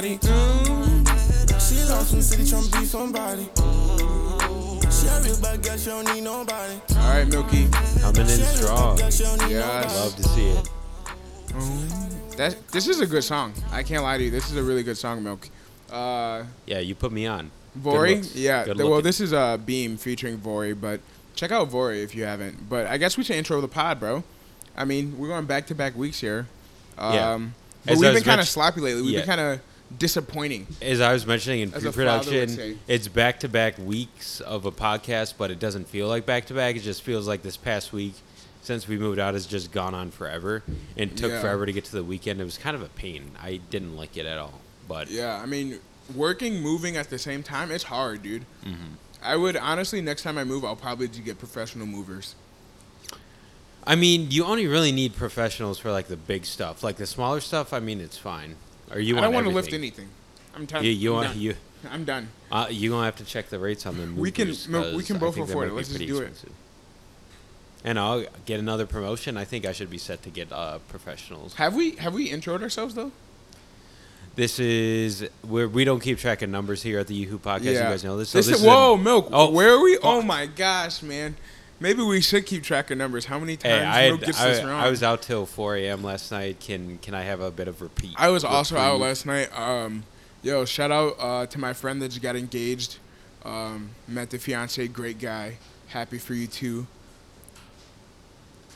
Mm. She lost from city trying to be somebody. She a real bad girl, she don't need nobody. All right, Milky. Coming in strong. Yes. Love to see it. That this is a good song. I can't lie to you. This is a really good song, Milk. Uh, Yeah, you put me on. Good Vori, yeah. Good well, this is uh, Beam featuring Vori, but check out Vori if you haven't. But I guess we should intro the pod, bro. I mean, we're going back to back weeks here. Um, Yeah. But As we've been kind of sloppy lately. We've Yeah. been kind of disappointing. As I was mentioning in As a father would pre-production, it's back-to-back weeks of a podcast, but it doesn't feel like back-to-back. It just feels like this past week, since we moved out, has just gone on forever and took Yeah. forever to get to the weekend. It was kind of a pain. I didn't like it at all. But Yeah, I mean, working, moving at the same time, it's hard, dude. Mm-hmm. I would honestly, next time I move, I'll probably get professional movers. I mean, you only really need professionals for like the big stuff. Like the smaller stuff, I mean, it's fine. Or you I don't want to lift anything. I'm telling You, you. I'm done. you I'm done. uh, you gonna have to check the rates on them. We can- no, we can both afford it. Let's just do it. And I'll get another promotion. I think I should be set to get uh, professionals. Have we have we introed ourselves though? This is where we don't keep track of numbers here at the Yahoo podcast. You guys know this. So This this is, is a- whoa, milk. Oh, where are we? Oh my gosh, man. Maybe we should keep track of numbers. How many times Hey, I, had, gets this wrong? I was out till 4 a.m. last night. Can can I have a bit of repeat? I was also out last night. Um, yo, shout out uh, to my friend that just got engaged. Um, met the fiance, great guy. Happy for you too.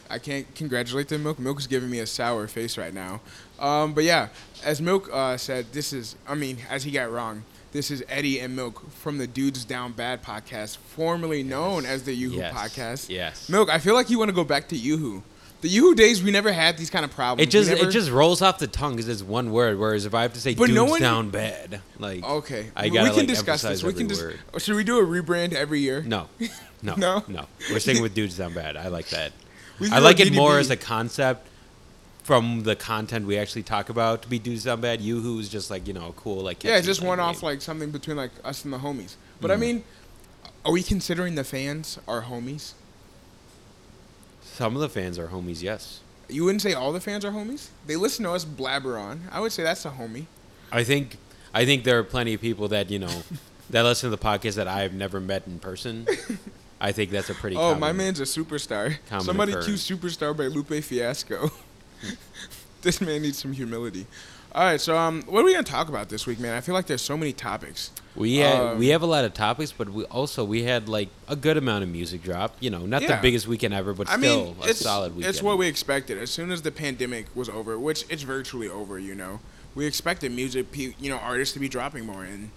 I can't congratulate the Milk. Milk is giving me a sour face right now. Um, but yeah, as Milk uh, said, this is, I mean, as he got wrong, this is Eddie and Milk from the Dudes Down Bad podcast, formerly known as the Yoo-Hoo Yes. podcast. Yes. Milk, I feel like you want to go back to Yoo-Hoo. The Yoo-Hoo days, we never had these kind of problems. It just never- it just rolls off the tongue because it's one word. Whereas if I have to say But dudes no one- down bad, like Okay, I we gotta can like discuss this. We can just. word. Oh, should we do a rebrand every year? No, no, No? no, We're sticking with dudes down bad. I like that. We I like it more as a concept from the content we actually talk about to be dudes down bad. You who's just like you know cool like Yeah, catchy just one off like something between like us and the homies. But Mm. I mean, are we considering the fans our homies? Some of the fans are homies. Yes, You wouldn't say all the fans are homies. They listen to us blabber on. I would say that's a homie. I think I think there are plenty of people that you know that listen to the podcast that I have never met in person. I think that's a pretty. Oh, my man's a superstar. Somebody occurrence. cue superstar by Lupe Fiasco. this man needs some humility. All right, so um, what are we gonna talk about this week, man? I feel like there's so many topics. We had, Um, we have a lot of topics, but we also we had like a good amount of music drop. You know, not Yeah. the biggest weekend ever, but I still mean, a it's, solid weekend. it's what we expected. As soon as the pandemic was over, which it's virtually over, you know, we expected music, you know, artists to be dropping more, and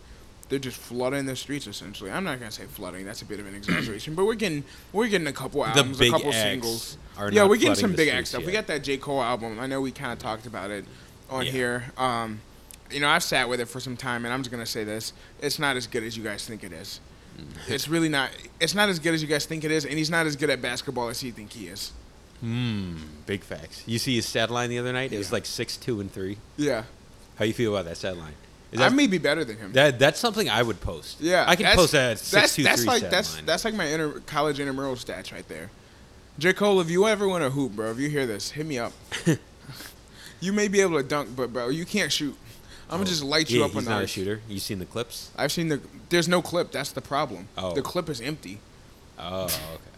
they're just flooding the streets. Essentially, I'm not gonna say flooding. That's a bit of an exaggeration, but we're getting we're getting a couple albums, a couple acts singles. Yeah, we're getting some big act stuff. We got that J Cole album. I know we kind of talked about it on Yeah. here. Um, you know, I've sat with it for some time, and I'm just gonna say this: it's not as good as you guys think it is. Mm. It's really not. It's not as good as you guys think it is, and he's not as good at basketball as you think he is. Mm, big facts. You see his stat line the other night? It was like six, two, and three. Yeah, How you feel about that stat line? Is I that, may be better than him. that that's something I would post. yeah, I can post that six, That's two, that's three like that's that's like my inter, college intramural stats right there. J Cole, if you ever want to hoop, bro, if you hear this, hit me up. you may be able to dunk, but bro, you can't shoot. I'm gonna just light you yeah, up he's on not a shooter. You seen the clips? I've seen the. There's no clip. That's the problem. Oh. The clip is empty. Oh, okay.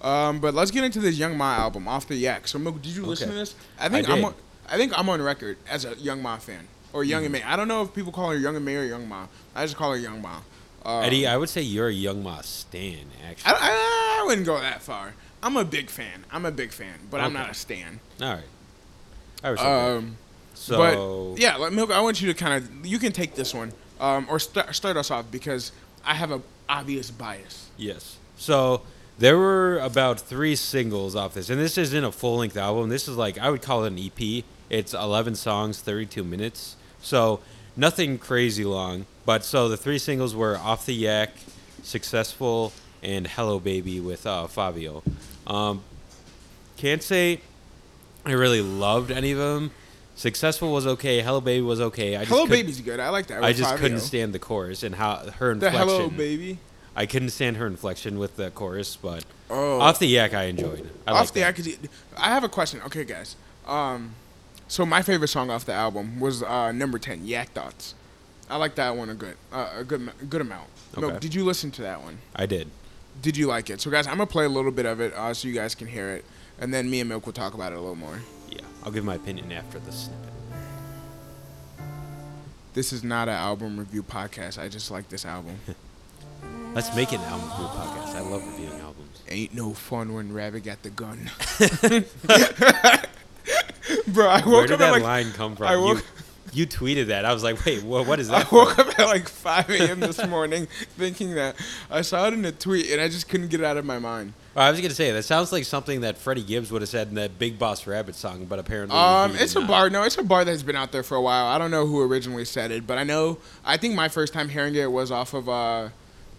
Um, but let's get into this Young Ma album, Off the Yak. So, Mook, did you listen Okay. to this? I think I am on. I think I'm on record as a Young Ma fan or Young and May. I don't know if people call her Young and May or Young Ma. I just call her Young Ma. Um, Eddie, I would say you're a young Ma stan. Actually, I, I, I wouldn't go that far. I'm a big fan. I'm a big fan, but I'm not a stan. all right. I respect. Um, So but yeah, like, Milk, I want you to kind of you can take this one um, or start start us off because I have a obvious bias. Yes. So there were about three singles off this, and this isn't a full length album. This is like I would call it an EP. It's 11 songs, 32 minutes. So nothing crazy long. But so the three singles were "Off the Yak," "Successful," and "Hello Baby" with uh, Fivio. Um, can't say I really loved any of them. "Successful" was okay. "Hello Baby" was okay. I just Hello, baby's good. I like that. I just Fivio. couldn't stand the chorus and how her inflection. the. Hello, baby. I couldn't stand her inflection with the chorus, but Oh, off the yak, I enjoyed. I off the that. Yak. I have a question. Okay, guys. Um, so my favorite song off the album was uh, number ten, Yak Thoughts. I like that one a good, uh, a good, good amount. No, did you listen to that one? I did. Did you like it? So, guys, I'm gonna play a little bit of it uh, so you guys can hear it, and then me and Milk will talk about it a little more. Yeah, I'll give my opinion after the snippet. This is not an album review podcast. I just like this album. Let's make it an album review podcast. I love reviewing albums. Ain't no fun when Rabbit got the gun. Bro, I woke Where did at that like line come from? I woke- you, you tweeted that. I was like, wait, what, what is that? I that? woke up at like 5 a.m. this morning thinking that I saw it in a tweet and I just couldn't get it out of my mind. I was gonna say that sounds like something that Freddie Gibbs would have said in that Big Boss Rabbit song, but apparently Um, it's a not. bar. No, it's a bar that's been out there for a while. I don't know who originally said it, but I know. I think my first time hearing it was off of uh,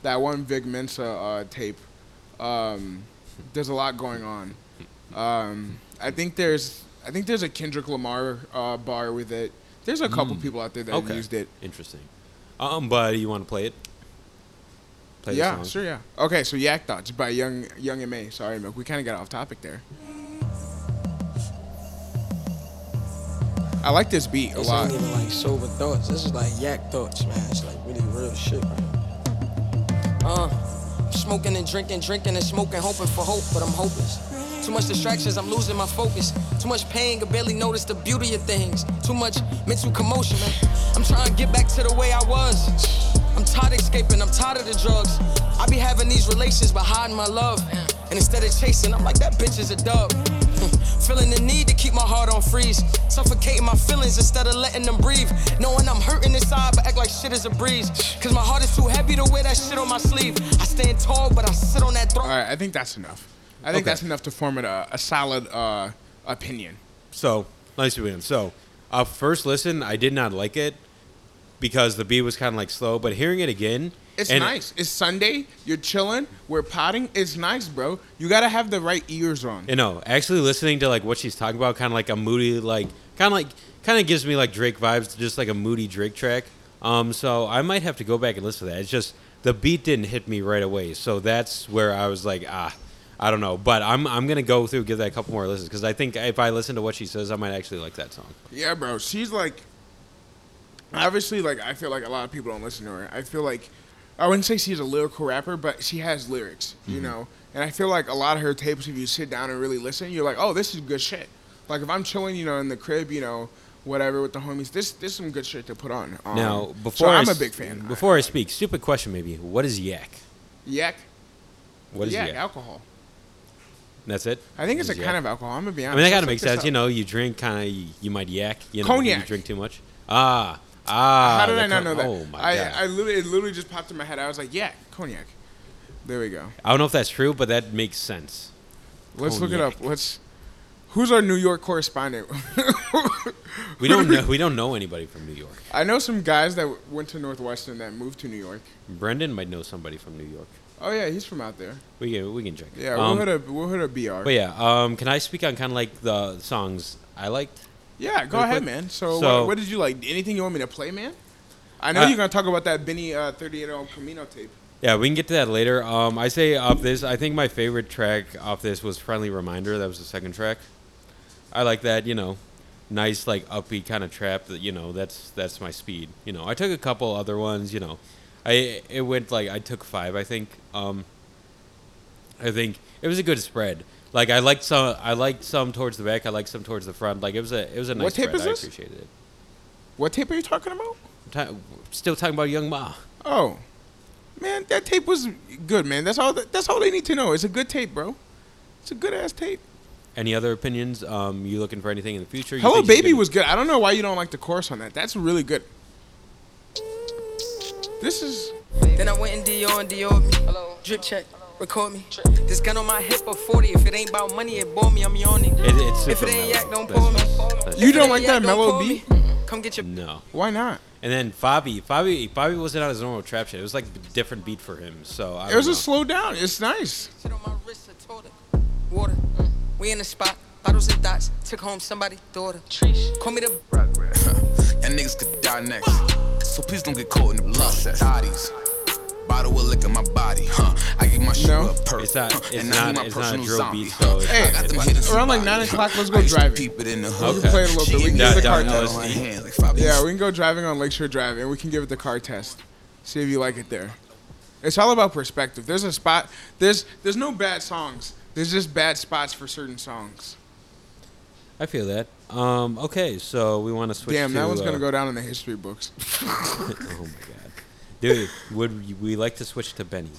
that one Vic Mensa uh, tape. Um, there's a lot going on. Um, I think there's. I think there's a Kendrick Lamar uh, bar with it. There's a couple people out there that Okay. used it. Interesting. Um, but you want to play it? Play yeah, song? sure, yeah. Okay, so Yak Thoughts by Young Young Ma. Sorry, Milk. We kind of got off topic there. I like this beat a This lot. ain't even like sober thoughts. This is like yak thoughts, man. It's like really real shit, man. Uh, smoking and drinking, drinking and smoking, hoping for hope, but I'm hopeless. Too much distractions, I'm losing my focus. Too much pain, can barely notice the beauty of things. Too much mental commotion, man. I'm trying to get back to the way I was. I'm tired of escaping, I'm tired of the drugs. I be having these relations, but hiding my love. And instead of chasing, I'm like, that bitch is a dub. Feeling the need to keep my heart on freeze. Suffocating my feelings instead of letting them breathe. Knowing I'm hurting inside, but act like shit is a breeze. Cause my heart is too heavy to wear that shit on my sleeve. I stand tall, but I sit on that throne. right, I think that's enough. I think Okay. that's enough to form it a, a solid uh, opinion. So, nice to begin. So, uh, first listen, I did not like it because the beat was kind of like slow, but hearing it again, It's nice. It's Sunday. You're chilling. We're potting. It's nice, bro. You gotta have the right ears on. You know, actually listening to like what she's talking about, kind of like a moody, like kind of like kind of gives me like Drake vibes, just like a moody Drake track. Um, so I might have to go back and listen to that. It's just the beat didn't hit me right away, so that's where I was like, ah, I don't know. But I'm I'm gonna go through, give that a couple more listens because I think if I listen to what she says, I might actually like that song. Yeah, bro. She's like, obviously, like I feel like a lot of people don't listen to her. I feel like I wouldn't say she's a lyrical rapper, but she has lyrics, you know. And I feel like a lot of her tapes, if you sit down and really listen, you're like, oh, this is good shit. Like if I'm chilling, you know, in the crib, you know, whatever with the homies, this this is some good shit to put on. Um, now, so before I I'm a big fan. Before I speak, stupid question maybe. What is yak? yak, What is yak, yak? alcohol. That's it. I think it's a Is kind of alcohol. I'm gonna be honest. I mean, that kind of makes sense. up. You know, you drink kind of, you might yak. You know, Cognac. You drink too much. Ah, ah. How did I not know that? Oh my I, god. I literally, it literally just popped in my head. I was like, yeah, cognac. There we go. I don't know if that's true, but that makes sense. Let's look it up. Let's. Who's our New York correspondent? We don't know. We don't know anybody from New York. I know some guys that went to Northwestern that moved to New York. Brendan might know somebody from New York. Oh yeah, he's from out there. We can we can check. it. Yeah, Um, we'll hit a we'll hit a BR. But yeah, um, can I speak on kind of like the songs I liked? yeah, go ahead, quick. man. So, So- what, what did you like? Anything you want me to play, man? I know Uh, you're gonna talk about that Benny uh, 38 El Camino tape. Yeah, we can get to that later. Um, I say off this, I think my favorite track off this was "Friendly Reminder." That was the second track. I like that. You know, nice like upbeat kind of trap. That you know, that's that's my speed. You know, I took a couple other ones. You know, I it went like I took five. I think. Um, I think it was a good spread. Like I liked some, I liked some towards the back. I liked some towards the front. Like it was a, it was a nice What tape spread. is I appreciated it. What tape are you talking about? Ta- still talking about Young Ma. Oh, man, that tape was good, man. That's all. That's all they need to know. It's a good tape, bro. It's a good ass tape. Any other opinions? Um, you looking for anything in the future? You Hello, baby was good. I don't know why you don't like the chorus on that. That's really good. This is Then I went in Dior and Dior me. Drip check, record me. This gun on my hip a 40. If it ain't about money, it bore me. I'm yawning. It, it's If it ain't mellow. yak, don't That's- pour me. that's- You don't like that don't mellow pour me. beat? Come get your No. why not? And then Fabi, Fabi, Fabi wasn't on his normal trap shit. It was like a different beat for him. So I It was don't a slow down. It's nice. Shit on my wrist, I told. Water. Mm. We in the spot. Bottles and dots. Took home somebody's daughter. Call me the. Y'all niggas could die next. So please don't get caught in the process. Bodies. Bottle of liquor, my body, huh? I get my shit No. up perfect. It's not- huh? it's and I not- my it's not a personal drill zombie, beat, huh? so it's I not- it's- hitters around like nine o'clock, let's go I used to driving. Peep it in the We can play it a little bit. We can get give the car test. on my LSD. hands like Fabian Yeah, we can go driving on Lakeshore Drive and we can give it the car test. See if you like it there. It's all about perspective. There's a spot. There's there's no bad songs. There's just bad spots for certain songs. I feel that. Um, okay, so we want to switch. Damn, to, that one's gonna uh, go down in the history books. Oh my god, dude, would we like to switch to Benny?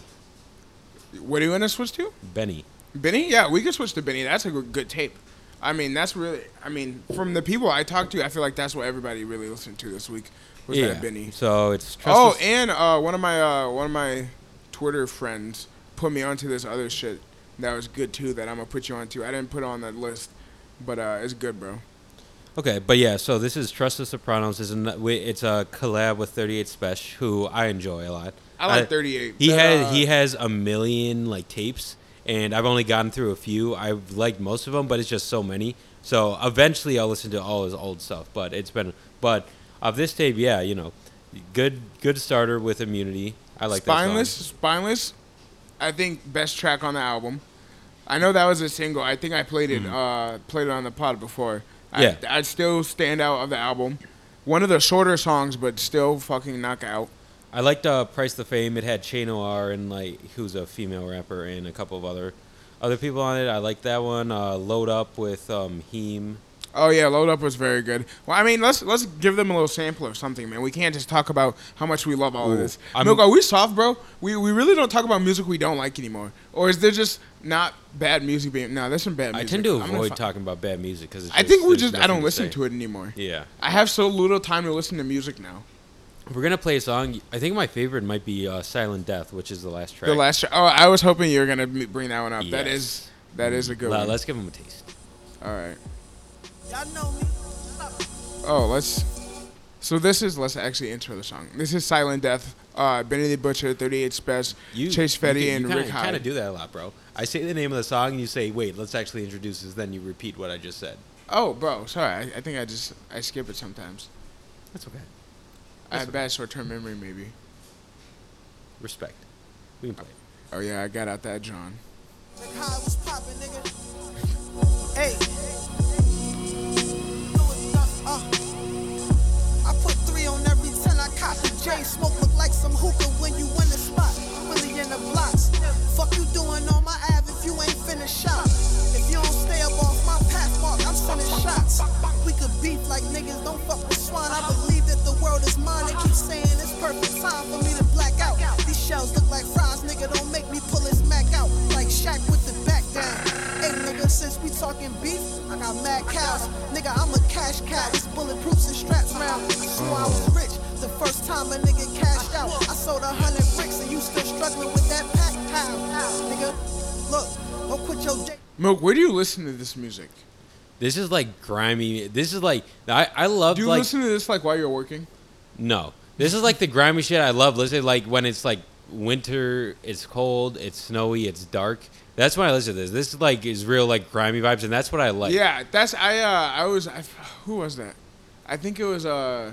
What do you want to switch to? Benny. Benny? Yeah, we could switch to Benny. That's a good, tape. I mean, that's really. I mean, from the people I talked to, I feel like that's what everybody really listened to this week was yeah. that Benny. So it's Oh, and uh, one of my uh, one of my Twitter friends put me onto this other shit that was good too. That I'm gonna put you onto. I didn't put it on that list, but uh, it's good, bro. Okay, but yeah, so this is Trust the Sopranos. Is it's a collab with 38 Spesh, who I enjoy a lot. I like 38. He but, has uh, he has a million like tapes, and I've only gotten through a few. I've liked most of them, but it's just so many. So eventually, I'll listen to all his old stuff. But it's been but of this tape, yeah, you know, good good starter with Immunity. I like Spineless. that song. Spineless. I think best track on the album. I know that was a single. I think I played it uh, played it on the pod before. Yeah. I, I'd still stand out of the album. One of the shorter songs, but still fucking knockout. I liked uh, Price the Fame. It had Che Noir and like who's a female rapper and a couple of other other people on it. I like that one. Uh, Load Up with um, Heem. Oh yeah, Load Up was very good. Well, I mean, let's let's give them a little sample of something, man. We can't just talk about how much we love all of this. I'm- Milk, are we soft, bro? We we really don't talk about music we don't like anymore, or is there just not bad music being? No, there's some bad I music. tend to I'm gonna avoid fi- talking about bad music because I think we just I don't listen to it anymore. Yeah. I have so little time to listen to music now. We're gonna play a song. I think my favorite might be uh, "Silent Death," which is the last track. The last. Tra- oh, I was hoping you were gonna bring that one up. That Yes. is that is a good one. Let's give them a taste. All right. Y'all know me. Oh, let's. So this is let's actually intro the song. This is Silent Death. Uh, Benny the Butcher, 38 Spesh, Chase Fetti, you, and kinda, Rick Hyde. kind of do that a lot, bro. I say the name of the song, and you say, "Wait, let's actually introduce this." Then you repeat what I just said. Oh, bro, sorry. I, I think I just I skip it sometimes. That's okay. I have bad short-term memory, maybe. Respect. We can play. Oh yeah, I got out that John. Like this music? This is like grimy. This is like I I love Do you like listen to this like while you're working? no. This is like the grimy shit I love listening. Like when it's like winter, it's cold, it's snowy, it's dark. That's when I listen to this. This is like is real like grimy vibes, and that's what I like. yeah, that's I. Uh, I was. I, who was that? I think it was. Uh,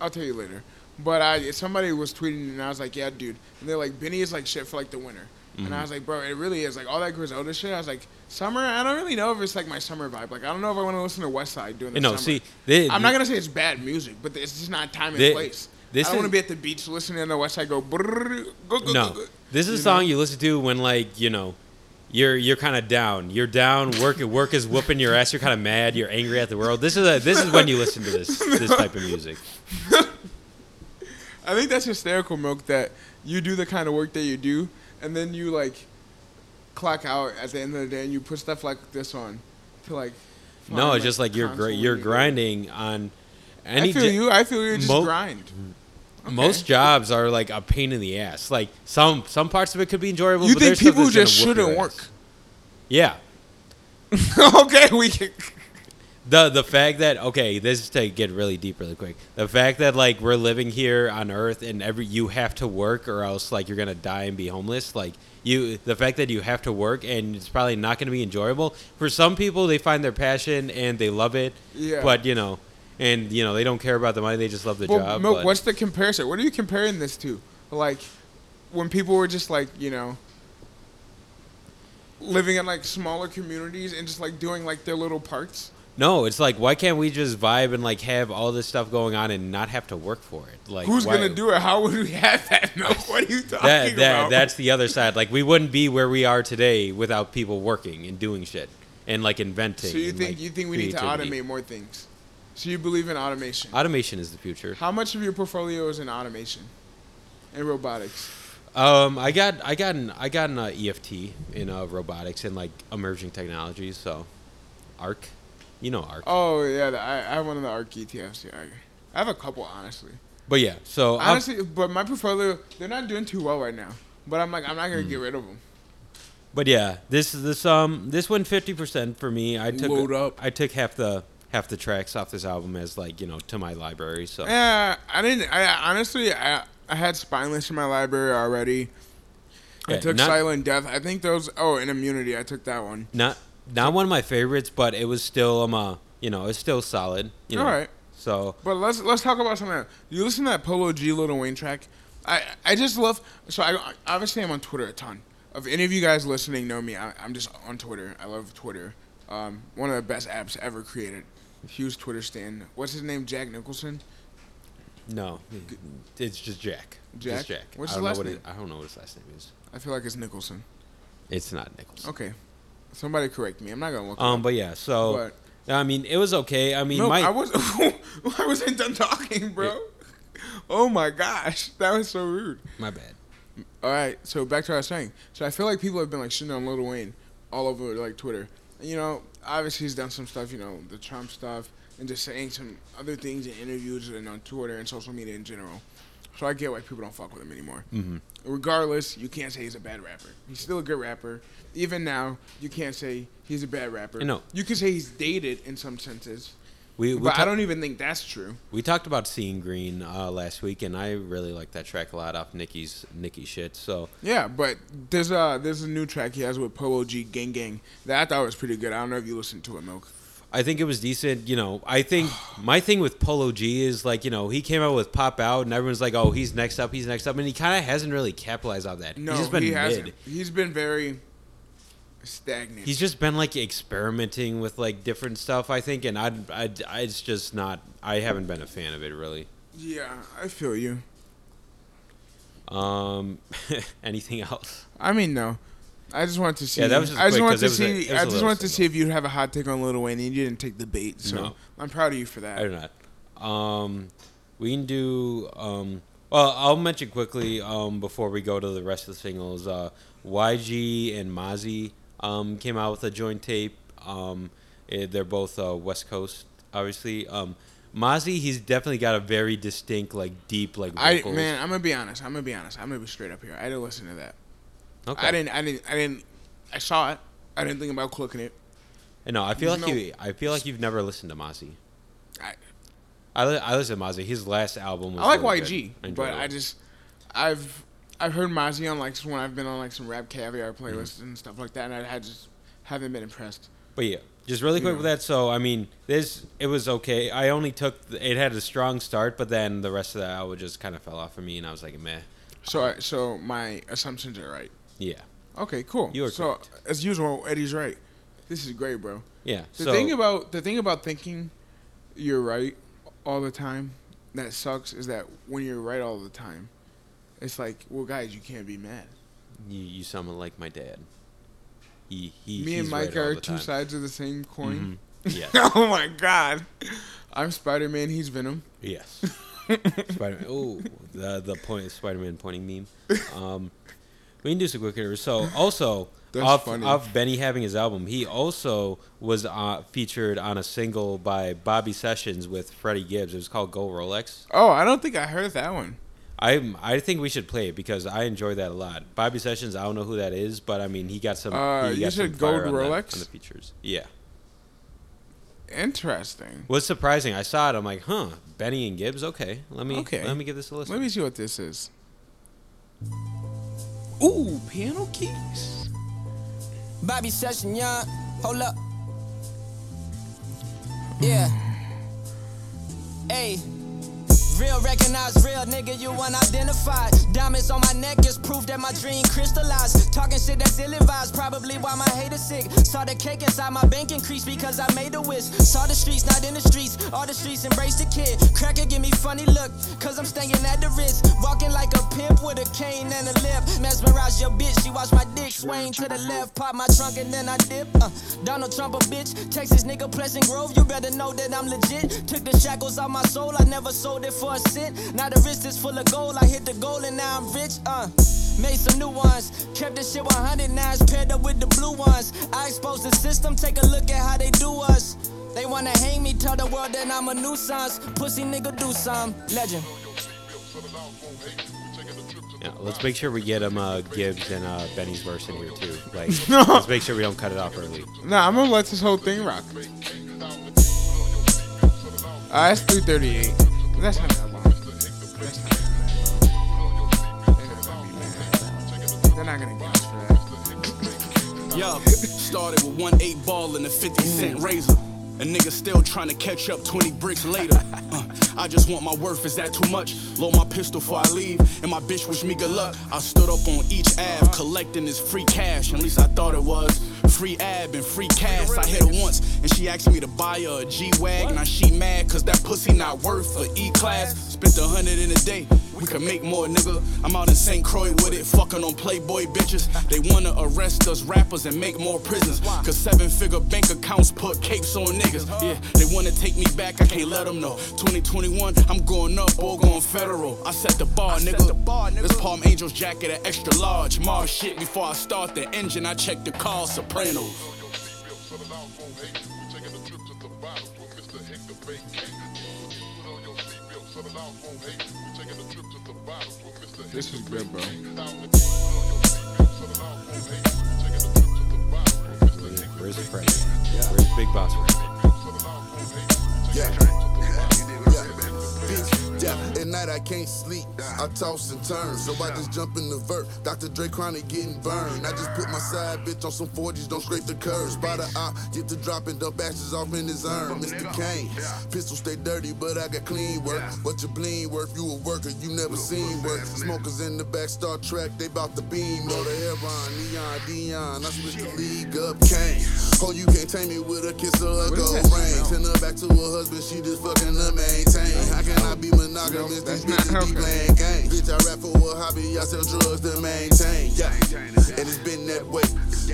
I'll tell you later. But I somebody was tweeting and I was like, yeah, dude. And they're like, Benny is like shit for like the winter. And Mm-hmm. I was like, bro, it really is like all that Griselda shit. I was like, summer. I don't really know if it's like my summer vibe. Like I don't know if I want to listen to West Side during the No, summer. see, thi- I'm not gonna say it's bad music, but it's just not time and Thi- place. this I don't want to be at the beach listening to the West Side go. go, go, No, go, this is a song know? you listen to when like you know, you're you're kind of down. You're down. Work work is whooping your ass. You're kind of mad. You're angry at the world. This is a this is when you listen to this this type of music. I think that's hysterical, Milk, that you do the kind of work that you do, and then you like clock out at the end of the day, and you put stuff like this on to like. No, it's just like you're gr- you're it. grinding on any I feel you. I feel you. Just mo- grind. Okay. Most jobs are like a pain in the ass. Like some some parts of it could be enjoyable. You but think people just shouldn't work? Yeah. okay, we can. The the fact that okay, this is to get really deep really quick. The fact that like we're living here on Earth and every you have to work or else like you're gonna die and be homeless. Like you, the fact that you have to work and it's probably not gonna be enjoyable for some people. They find their passion and they love it. Yeah. But you know, and you know they don't care about the money. They just love the Well, job. Milk, but- what's the comparison? What are you comparing this to? Like, when people were just like you know living in like smaller communities and just like doing like their little parts. No, it's like why can't we just vibe and like have all this stuff going on and not have to work for it? Like Who's why- gonna do it? How would we have that? No, what are you talking that? That about? that's the other side. Like we wouldn't be where we are today without people working and doing shit and like inventing. so you think like, you think we need to automate more things? So you believe in automation? Automation is the future. How much of your portfolio is in automation and robotics? Um, I got I got an I got an uh, EFT in uh, robotics and like emerging technologies. So, ARK, you know ARK. Oh yeah, the, I, I have one of the ARK ETFs. Yeah, I, I have a couple honestly. But yeah, so I'm- Honestly, but my portfolio they're not doing too well right now. But I'm like I'm not gonna Hmm. get rid of them. But yeah, this is this um this went fifty percent for me. I took Load up. I took half the half the tracks off this album as like you know to my library. So Yeah, I didn't. I honestly I I had Spineless in my library already. I Yeah, took not- Silent Death. I think those. Oh, and Immunity. I took that one. not not one of my favorites, but it was still um uh, you know it's still solid. You know? All right. So But let's let's talk about something. You listen to that Polo G Lil Wayne track. I I just love. So I obviously I'm on Twitter a ton. If any of you guys listening know me, I, I'm just on Twitter. I love Twitter. Um, one of the best apps ever created. Huge Twitter stand. What's his name? Jack Nicholson. no, it's just Jack. Jack? Just Jack. What's his last what name? It, I don't know what his last name is. I feel like it's Nicholson. It's not Nicholson. Okay, somebody correct me. I'm not gonna look. Um, up. but yeah, so I mean, it was okay. I mean, no, my I was. I wasn't done talking, bro. Oh my gosh, that was so rude. my bad. All right, so back to what I was saying. So I feel like people have been like shitting on Lil Wayne all over like Twitter. You know, obviously he's done some stuff, you know, the Trump stuff, and just saying some other things in interviews and on Twitter and social media in general. So I get why people don't fuck with him anymore. Mm-hmm. Regardless, you can't say he's a bad rapper. He's still a good rapper. Even now, you can't say he's a bad rapper. No. You can say he's dated in some senses, We we, but I don't even think that's true. we talked about seeing green uh, last week, and I really like that track a lot off Nicki's Nicki shit. So Yeah, but there's a there's a new track he has with Polo G Gang Gang that I thought was pretty good. I don't know if you listened to it, Milk. I think it was decent. You know, I think my thing with Polo G is like, you know, he came out with Pop Out, and everyone's like, oh, he's next up, he's next up, and he kind of hasn't really capitalized on that. No, he's just been he hasn't. He's been very stagnant. He's just been like experimenting with like different stuff. I think, and I, I, I it's just not. I haven't been a fan of it really. yeah, I feel you. Um, anything else? I mean, no. I just wanted to see. Yeah, that was just I just quick, wanted 'cause to it was a- see. it was a I just little wanted to see if you'd have a hot take on Lil Wayne, and you didn't take the bait. So No. I'm proud of you for that. I do not. Um, we can do. Um, well, I'll mention quickly um, before we go to the rest of the singles. Uh, YG and Mozzy um, came out with a joint tape. Um, eh, they're both uh, West Coast, obviously. Um, Mozzy, he's definitely got a very distinct, like deep, like I vocals. man, I'm gonna be honest. I'm gonna be honest. I'm gonna be straight up here. I didn't listen to that. Okay. I didn't. I didn't. I didn't. I saw it. I didn't think about clicking it. No, I feel like no- you. I feel like you've never listened to Mozzy. I, I, li- I listen to Mozzy. His last album was. I like really YG. I but it. I just I've I've heard Mozzy on like when I've been on like some RapCaviar Mm-hmm. playlists and stuff like that, and I had just haven't been impressed. But yeah, just really quick Yeah. with that. So I mean, this it was okay. I only took it had a strong start, but then the rest of the album just kind of fell off for me, and I was like, meh. So I, so my assumptions are right. Yeah, Okay, cool. You are so correct. as usual, Eddie's right. This is great, bro. yeah. The so thing about the thing about thinking you're right all the time that sucks is that when you're right all the time, it's like, well, guys, you can't be mad. you, you sound like my dad. He he. Me and Mike right are two time. sides of the same coin. Mhm. Yeah. oh my god. I'm Spider Man. He's Venom. Yes. Spider-Man. Oh, the the point Spider-Man pointing meme. Um, we can do some quick hitters. So also That's off funny. off Benny having his album, he also was uh, featured on a single by Bobby Sessions with Freddie Gibbs. It was called Gold Rolex. Oh, I don't think I heard that one. I I think we should play it because I enjoy that a lot. Bobby Sessions, I don't know who that is, but I mean he got some. Uh, he you got some said Gold on the- Rolex? on the features. Yeah, Interesting. was surprising. I saw it. I'm like, huh, Benny and Gibbs. Okay, let me Okay. let me give this a listen. Let me see what this is. Ooh, piano keys. Bobby Session, young. Hold up. Yeah. Hey. Real recognize real nigga, you unidentified. Diamonds on my neck is proof that my dream crystallized. Talking shit that's ill advised, probably why my haters sick. Saw the cake inside my bank increase because I made a wish. Saw the streets, not in the streets. All the streets embrace the kid. Cracker give me funny look, cause I'm staying at the wrist. Walking like a pimp with a cane and a lip. Mesmerize your bitch, she watch my dick swing to the left. Pop my trunk and then I dip. Uh, Donald Trump a bitch. Texas nigga Pleasant Grove, you better know that I'm legit. Took the shackles off my soul, I never sold it for a cent. Now the wrist is full of gold, I hit the goal and now I'm rich. Uh, made some new ones. Kept this shit 100 nines paired up with the blue ones. I exposed the system, take a look at how they do us. They wanna hang me, tell the world that I'm a nuisance. Pussy nigga do some. Legend. Yeah, let's make sure we get him uh, Gibbs and uh, Benny's verse in here too. Like, let's make sure we don't cut it off early. Nah, I'm gonna let this whole thing rock. Uh, that's 338. That's not that long. That's not that long. They're not gonna get us for that. Yo, started with one eight ball and a 50 cent razor. A nigga still trying to catch up 20 bricks later. Uh, I just want my worth, is that too much? Load my pistol before I leave, and my bitch wish me good luck. I stood up on each Ave, collecting this free cash, at least I thought it was. Free ab and free cash. I hit her once, and she asked me to buy her a G-Wag. Now she mad, cause that pussy not worth a E-Class. Spent a hundred in a day, we can make more, nigga. I'm out in St. Croix with it, fucking on Playboy bitches. They wanna arrest us rappers and make more prisons. Cause seven figure bank accounts put capes on niggas. Yeah, they wanna take me back, I can't let them know. 2021, I'm going up or going federal. I set the bar, nigga. This Palm Angels jacket at extra large. Mars shit before I start the engine, I check the car, Sopranos. This is good, bro. Where's the president? Where's Big Boss Red? Yeah. Yeah, at night I can't sleep. I toss and turn, so I just jump in the vert. Dr. Dre chronic getting burned. I just put my side bitch on some 40s, don't scrape the curves. By the eye, get to dropping dump ashes off in his urn. Mr. Kane, pistol stay dirty, but I got clean work. What your bling worth? You a worker, you never seen work. Smokers in the back, Star Trek, they bout the beam. Know the Heron, Neon, Dion. I switch the league up, Kane. Oh, you can't tame me with a kiss or a gold ring. Send her back to her husband, she just fucking to maintain. How can I be monogamous? That's These bitches be playing games. Bitch, I rap for a hobby, I sell drugs to maintain. Yeah, and it's been that way.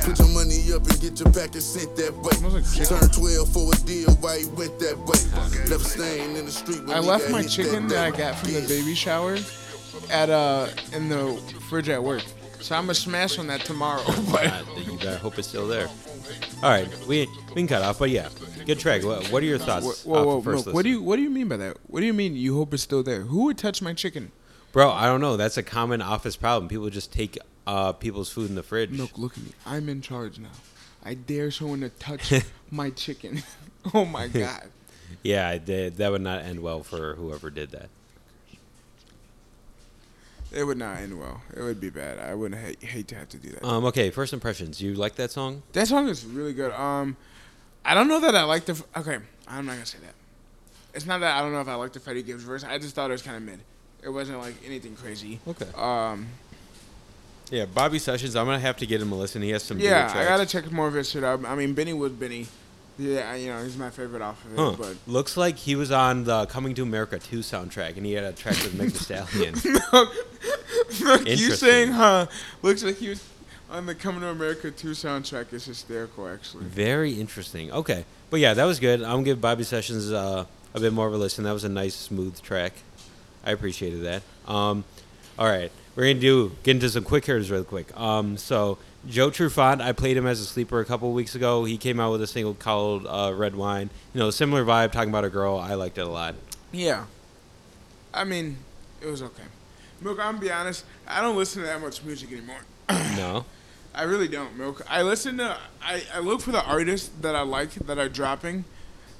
Put your money up and get your package sent that way. Smells like chicken. Turn 12 for a deal, why he went that way? Left staying in the street. I left my chicken that I got from the baby shower at uh in the fridge at work. So I'm gonna smash on that tomorrow. But Uh, you better hope it's still there. All right, we we can cut off, but yeah, good track. What, what are your thoughts? whoa, whoa, off the first Milk, what do listen? you what do you mean by that? What do you mean you hope it's still there? Who would touch my chicken? bro? I don't know. That's a common office problem. People just take uh, people's food in the fridge. Milk, look at me. I'm in charge now. I dare someone to touch my chicken. oh my god. Yeah, I did. that would not end well for whoever did that. It would not end well. It would be bad. I wouldn't hate, hate to have to do that. Um, okay, first impressions. You like that song? That song is really good. Um, I don't know that I like the. f- Okay, I'm not gonna say that. It's not that I don't know if I like the Freddie Gibbs verse. I just thought it was kind of mid. It wasn't like anything crazy. Okay. Um, Yeah, Bobby Sessions. I'm gonna have to get him a listen. He has some. yeah, I gotta check more of his shit out. I mean, Benny was Benny. Yeah, you know, he's my favorite off of it. Huh. But Looks like he was on the Coming to America 2 soundtrack, and he had a track with Meg Thee Stallion. Look, you saying, huh? Looks like he was on the Coming to America 2 soundtrack. Is hysterical, actually. Very interesting. Okay, but yeah, that was good. I'm gonna give Bobby Sessions uh, a bit more of a listen. That was a nice, smooth track. I appreciated that. Um, all right, we're gonna do get into some quick hitters real quick. Um, so Joe Trufant, I played him as a sleeper a couple weeks ago. He came out with a single called uh, Red Wine. You know, similar vibe, talking about a girl. I liked it a lot. Yeah. I mean, it was okay. Milk, I'm gonna be honest, I don't listen to that much music anymore. No, I really don't, Milk. I listen to, I, I look for the artists that I like that are dropping.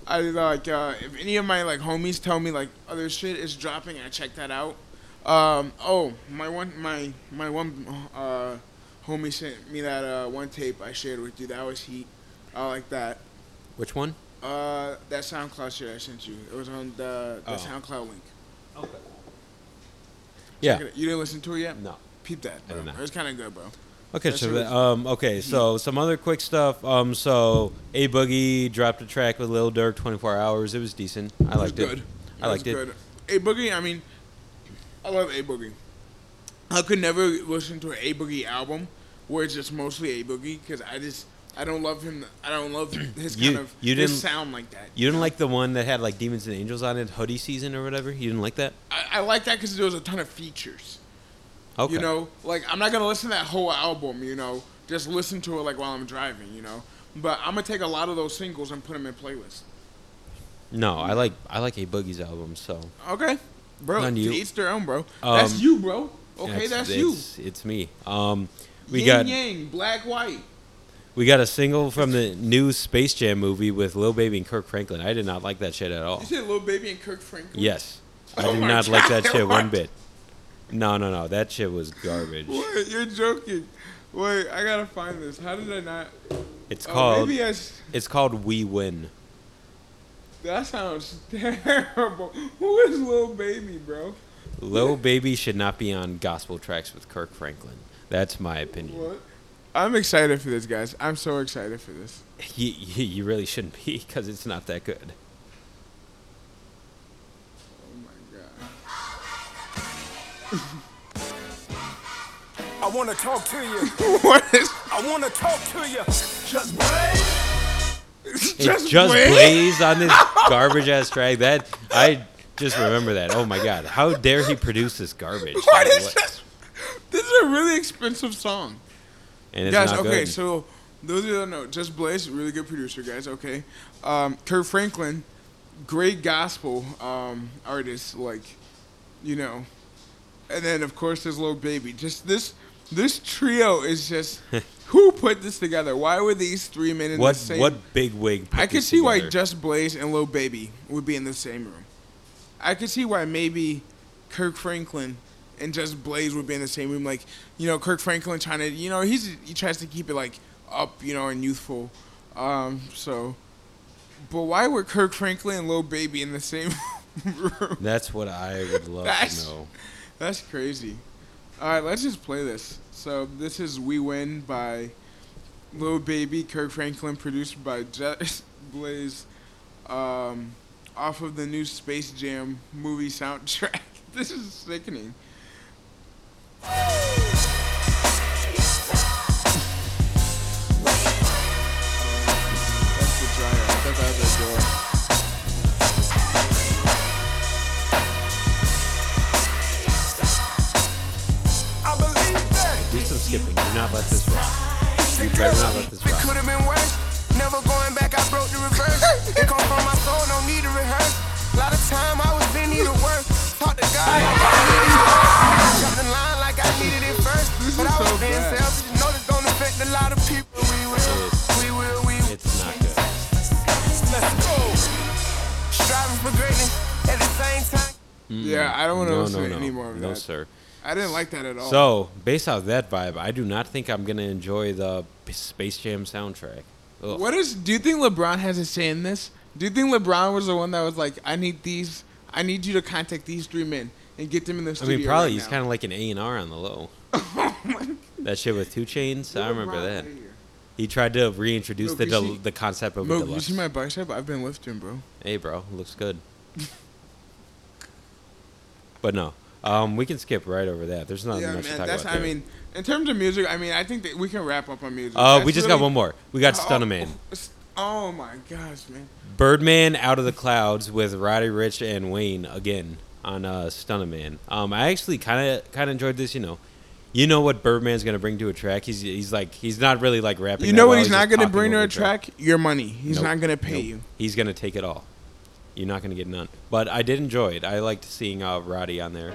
I like, uh, if any of my like homies tell me like other shit is dropping, I check that out. Um, oh, my one, my, my one, uh, homie sent me that, uh, one tape I shared with you. That was heat. I like that. which one? Uh, that SoundCloud shit I sent you. It was on the, the Oh. SoundCloud link. Okay. Yeah, it. You didn't listen to it yet? no. Peep that, I bro. don't know. It's kind of good, bro. Okay, That's so really- the- um, okay, so some other quick stuff. Um, so A Boogie dropped a track with Lil Durk, 24 hours. It was decent. I It was liked it. good. I liked was it. A Boogie, I mean, I love A Boogie. I could never listen to an A Boogie album where it's just mostly A Boogie because I just I don't love him. I don't love his You- kind of you his didn't- sound like that. You didn't like the one that had like Demons and Angels on it, Hoodie Season or whatever. You didn't like that? I, I like that because there was a ton of features. Okay. You know, like I'm not gonna listen to that whole album. You know, just listen to it like while I'm driving. You know, but I'm gonna take a lot of those singles and put them in playlists. No, I like I like A Boogie's album. So Okay, bro. None you. each their own, bro. Um, that's you, bro. Okay, it's, that's you. It's, it's me. Um, we Yin got yang, black white. we got a single from the new Space Jam movie with Lil Baby and Kirk Franklin. I did not like that shit at all. You said Lil Baby and Kirk Franklin. Yes, oh I Oh did not like that God, shit one bit. No, no, no. That shit was garbage. What? You're joking. Wait, I gotta find this. How did I not? It's Oh, called maybe I. s- it's called We Win. That sounds terrible. Who is Lil Baby, bro? Lil Baby should not be on gospel tracks with Kirk Franklin. That's my opinion. What? I'm excited for this, guys. I'm so excited for this. You, you, you really shouldn't be because it's not that good. Oh my god. I wanna talk to you. what is? I wanna talk to you. Just It's Just just Blaze? Blaze on this garbage ass track. That I just remember that. Oh my god, how dare he produce this garbage? What Like, is this? This is a really expensive song. And it's guys, not okay, good. so those of you that don't know, Just Blaze, really good producer, guys. Okay, um, Kirk Franklin, great gospel um, artist, like you know, and then of course there's Lil Baby. Just this this trio is just who put this together? Why were these three men in what the same? what big wig? I could see why together? Just Blaze and Lil Baby would be in the same room. I could see why maybe Kirk Franklin and Just Blaze would be in the same room. Like, you know, Kirk Franklin trying to, you know, he's he tries to keep it like up, you know, and youthful. Um, so, but why were Kirk Franklin and Lil Baby in the same room? That's what I would love That's- to know. That's crazy. All right, let's just play this. So this is "We Win" by Lil Baby, Kirk Franklin, produced by Just Blaze, um, off of the new Space Jam movie soundtrack. This is sickening. Time I was in need of work. Talk to God, like I needed it first. Jumped the line needed it first. This but I was so being bad. selfish. Know this gonna affect a lot of people. We will, we will, we will. It's not good. Let's go. Striving for greatness at the same time. Yeah, I don't want to No, listen no, to no, any more of no, that. sir. I didn't like that at all. So, based off that vibe, I do not think I'm gonna enjoy the Space Jam soundtrack. Ugh. What is? Do you think LeBron has a say in this? Do you think LeBron was the one that was like, "I need these. I need you to contact these three men and get them in the I mean, probably right he's kind of like an A and R on the low. that shit with 2 Chainz, I remember that. He tried to reintroduce the del- see- the concept of a Mo, you see my bicep? I've been lifting, bro. Hey, bro, looks good. but no, um, we can skip right over that. There's not yeah, much to talk That's. about. I there. mean, in terms of music, I mean, I think that we can wrap up on music. uh, we just got one more. We got Oh, Stunna Man. Oh my gosh, man. Birdman out of the clouds with Roddy Ricch and Wayne again on uh, Stunna Man. Um, I actually kind of kind of enjoyed this. You know, you know what Birdman's gonna bring to a track. He's he's like he's not really like rapping. You know well, what he's not gonna bring to a track. track? Your money. He's Nope. not gonna pay Nope. you. He's gonna take it all. You're not gonna get none. But I did enjoy it. I liked seeing uh, Roddy on there.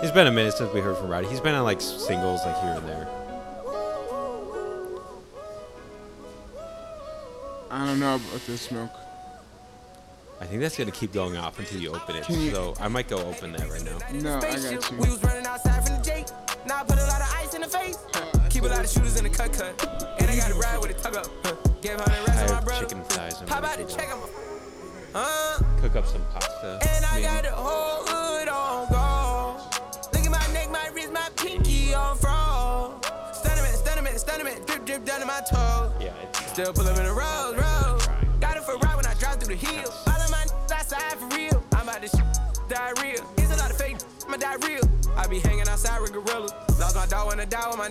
It's been a minute since we heard from Roddy. He's been on like singles like here and there. I don't know about this milk. I think that's gonna keep going off until you open it. You, so I might go open that right now. No, I got you. We was running outside from the Jake. Now I put a lot of ice in the face. Huh, Keep a lot of shooters in the cut cut. And I got a ride with a tug up. Huh. Gave hundred racks on my brother. Chicken thighs. Pop out and check them. Uh, Cook up some pasta. And I maybe. got a whole hood on gold. Look at my neck, my wrist, my pinky on frog. Stunning, stunning, stunning, drip, drip down to my toe. Yeah, it's still pull in the rose, fake, I'ma real. I be hanging outside with gorillas. Lost my dog when I die with my.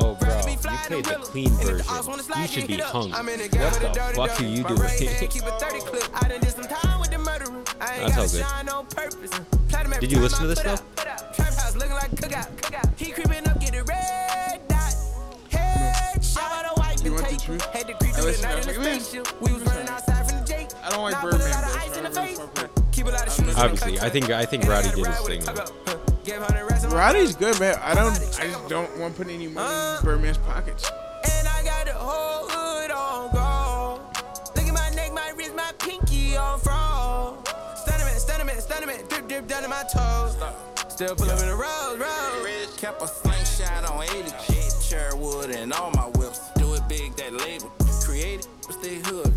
Oh, bro, you played the clean And if the version. odds wanna slide, You should be hung. I'm in the game What with the fuck are you My doing? right hand keep a 30 clip. I done did some time with the murderer. I ain't That's all got good. shine on purpose. Platinum every Did you listen to this put though? out, put out. Trap house looking like cookout, cookout. He creeping up, get a red dot. Headshot. A wipe You and want the truth? Had to creep I through the listen night to in the spaceship. We was running outside from the Jake. I don't like Now I put a Birdman, lot of bro, ice so in I don't face. fuck with Keep of shooters Obviously, I think- I think Roddy did his ride with a thing, tug though. up, huh. Give 100 rest of my Roddy's good, man. I don't. I just don't want to put any money Uh. in Birdman's pockets. And I got the whole hood on gold. Look at my neck, my wrist, my pinky on froze. Stunnerman, stunnerman, stunnerman, drip, drip down to my toes. Still pull up in the road, road. Kept a slingshot on 80. Sherwood and all my whips. Do it big, that label. Created, stay hood.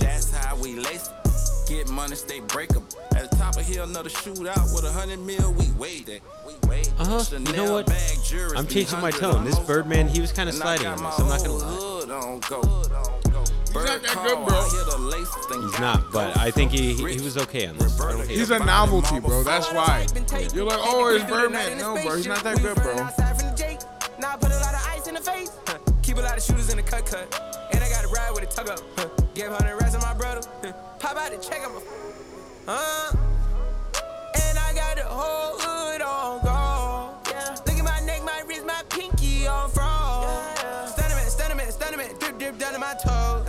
That's how we lace it. Get money, stay breakable. At the top of hill, another shootout with a hundred mil. We wait it. We wait. Uh-huh. You know what? I'm be changing my tone. This. Birdman, he was kind of And I sliding got on my this. I'm not gonna lie. go. He's not that good, bro. I hear the laces, then He's got not, but. I think he he, he was okay on this. I don't hate He's a novelty, bro. That's why. You're like, oh, it's Birdman. No, bro. He's not that good, bro. Now I put a lot of ice in the face. Keep a lot of shooters in the cut cut. And I got a ride with a tug up. Huh. Give 100 rest of my brother. Huh. Pop out the check him. Huh? And I got the whole hood on gold. Yeah. Look at my neck, my wrist, my pinky on froze. Yeah. Stunnerman, stunnerman, stunnerman. Drip, drip down to my toes.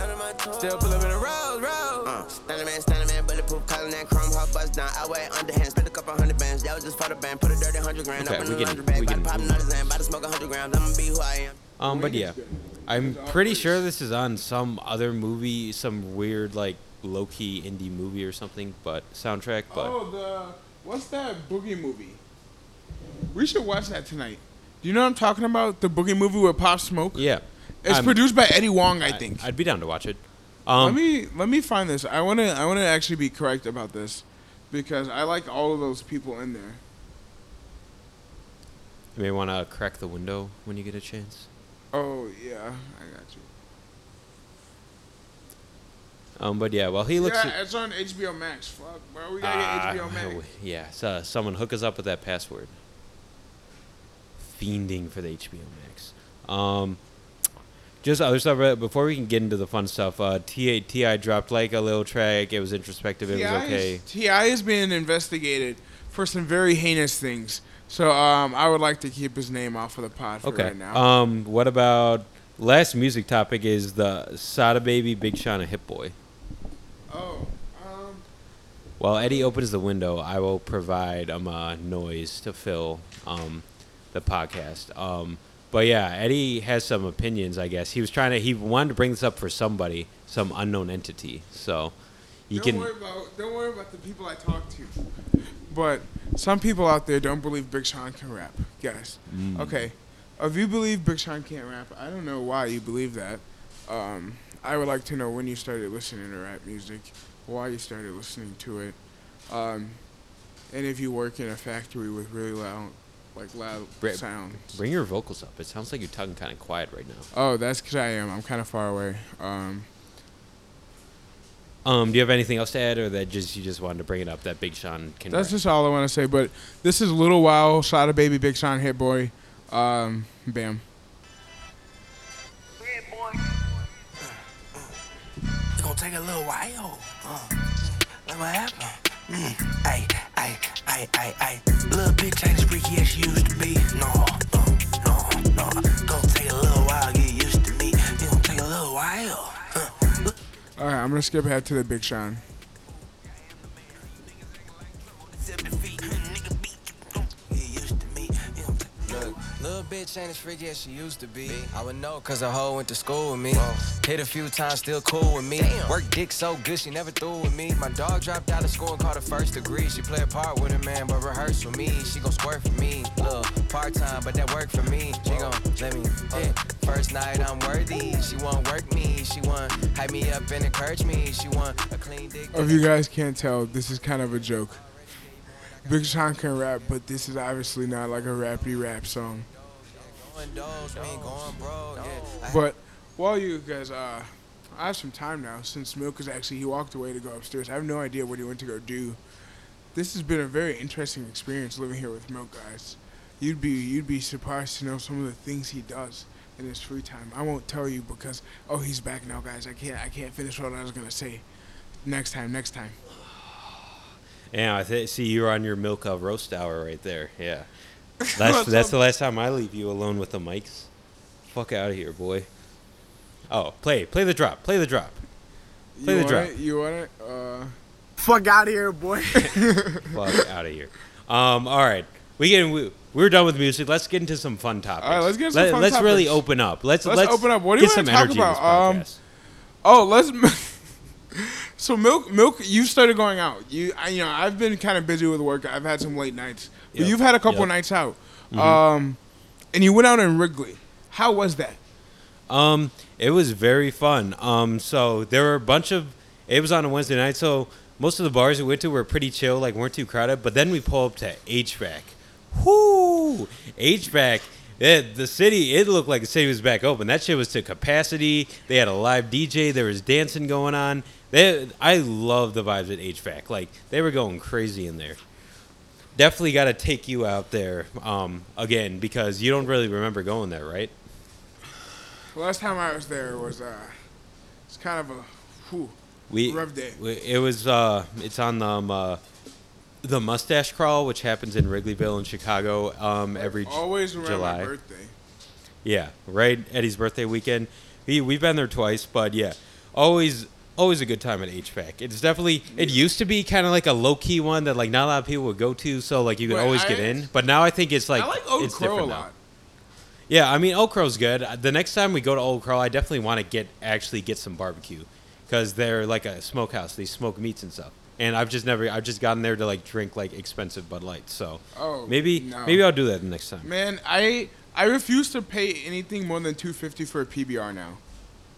Still pull up in the road, road. Uh, Stunner man, stunner man, bulletproof, calling that chrome, hot bust down. I weigh underhand, spent a couple hundred bands. That was just for the band. Put a dirty hundred grand Okay, up in we the can- laundry bag. we About can to pop another Zan, about to smoke a hundred grams. I'ma be who I am. Um, but yeah, I'm pretty sure this is on some other movie, some weird like low key indie movie or something. But soundtrack, but Oh, the what's that boogie movie? We should watch that tonight. Do you know what I'm talking about? The boogie movie with Pop Smoke. yeah, It's I'm- produced by Eddie Huang, I think. I'd be down to watch it. let Um, me let me find this. I wanna I wanna actually be correct about this because I like all of those people in there. you may want to crack the window when you get a chance. Oh yeah, I got you. Um, but yeah, well, he looks. yeah, it's on HBO Max. Fuck, bro, we gotta Ah, get HBO Max. yeah, so someone hook us up with that password. Fiending for the HBO Max. Um, just other stuff. uh, Before we can get into the fun stuff, uh, Ti Ti dropped like a little track. It was introspective. It was okay. T.I. is being investigated for some very heinous things. So um, I would like to keep his name off of the pod for Okay. right now. Um, what about last music topic is the Sada Baby Big Sean and Hit Boy. oh, um, While Eddie opens the window, I will provide um a noise to fill um the podcast. Um, but yeah, Eddie has some opinions. I guess he was trying to he wanted to bring this up for somebody, some unknown entity. So you don't can worry about don't worry about the people I talk to. But some people out there don't believe Big Sean can rap. Guys, Mm. okay, if you believe Big Sean can't rap, I don't know why you believe that. Um, I would like to know when you started listening to rap music, why you started listening to it, um, and if you work in a factory with really loud, like loud Bra- sounds. bring your vocals up. It sounds like you're talking kind of quiet right now. Oh, that's because I am. I'm kind of far away. Um, Um, do you have anything else to add, or that just you just wanted to bring it up that Big Sean can? That's rap? just all I want to say. But this is a Little Wow, Sada Baby, Big Sean, Hit Boy. Um, bam. It's gonna take a little while. Uh, that's what happened. Mm. Ay, ay, ay, ay, ay. Little bitch ain't as freaky as she used to be. No, no, no, no. Gonna take a little while to All right, I'm gonna skip ahead to the Big Sean. Little bitch ain't as freaky as she used to be. I would know cause her hoe went to school with me. Hit a few times, still cool with me. Work dick so good, she never threw with me. My dog dropped out of school and caught a first degree. She play a part with her man, but rehearse with me. She gon' squirt for me. Look, part time, but that work for me. She gon' let me, yeah. First night, I'm worthy. She won't work me. She want hype me up and encourage me. She want a clean dick. If you guys can't tell, this is kind of a joke. Big Sean can rap, but this is obviously not like a rappy rap song. But while you guys uh I have some time now since Milk is actually he walked away to go upstairs. I have no idea what he went to go do. This has been a very interesting experience living here with Milk, guys. You'd be you'd be surprised to know some of the things he does in his free time. I won't tell you because oh he's back now, guys. I can't I can't finish what I was gonna say. Next time, next time. Yeah, I th- see you're on your milk of roast hour right there. Yeah, that's that's the last time I leave you alone with the mics. Fuck out of here, boy. Oh, play play the drop. Play the drop. Play you the want drop. It? You want it? Uh, Fuck out of here, boy. Fuck out of here. Um, all right, we get we, we're done with music. Let's get into some fun topics. All right, let's get into some fun Let's really open up. Let's Let's open up. What do you get wanna talk energy in this about? Um. Oh, let's. so milk, milk. You started going out. You, I, you know, I've been kind of busy with work. I've had some late nights. Yep, you've had a couple yep. nights out. Mhm. Um, and you went out in Wrigley. How was that? Um, it was very fun. Um, so there were a bunch of. It was on a Wednesday night, so most of the bars we went to were pretty chill, like weren't too crowded. But then we pull up to HVAC. Whoo! HVAC. It, the city, it looked like the city was back open. That shit was to capacity. They had a live DJ. There was dancing going on. They, I love the vibes at HVAC. Like they were going crazy in there. Definitely got to take you out there um, again because you don't really remember going there, right? Last time I was there was uh, it's kind of a whew, We, rough day. we- it was uh, it's on the um, uh, the mustache crawl, which happens in Wrigleyville in Chicago um, every Always remember July. my birthday. Yeah, right. Eddie's birthday weekend. We we've been there twice, but yeah, always always a good time at HVAC. It's definitely it used to be kind of like a low key one that like not a lot of people would go to, so like you could Wait, always I- get in. But now I think it's like I like Old it's Crow a different now. lot. Yeah, I mean Old Crow's good. Uh, the next time we go to Old Crow, I definitely want to get actually get some barbecue because they're like a smokehouse. They smoke meats and stuff. And I've just never, I've just gotten there to like drink like expensive Bud Light. So Oh, maybe, no. maybe I'll do that the next time. Man, I I refuse to pay anything more than two fifty for a PBR now.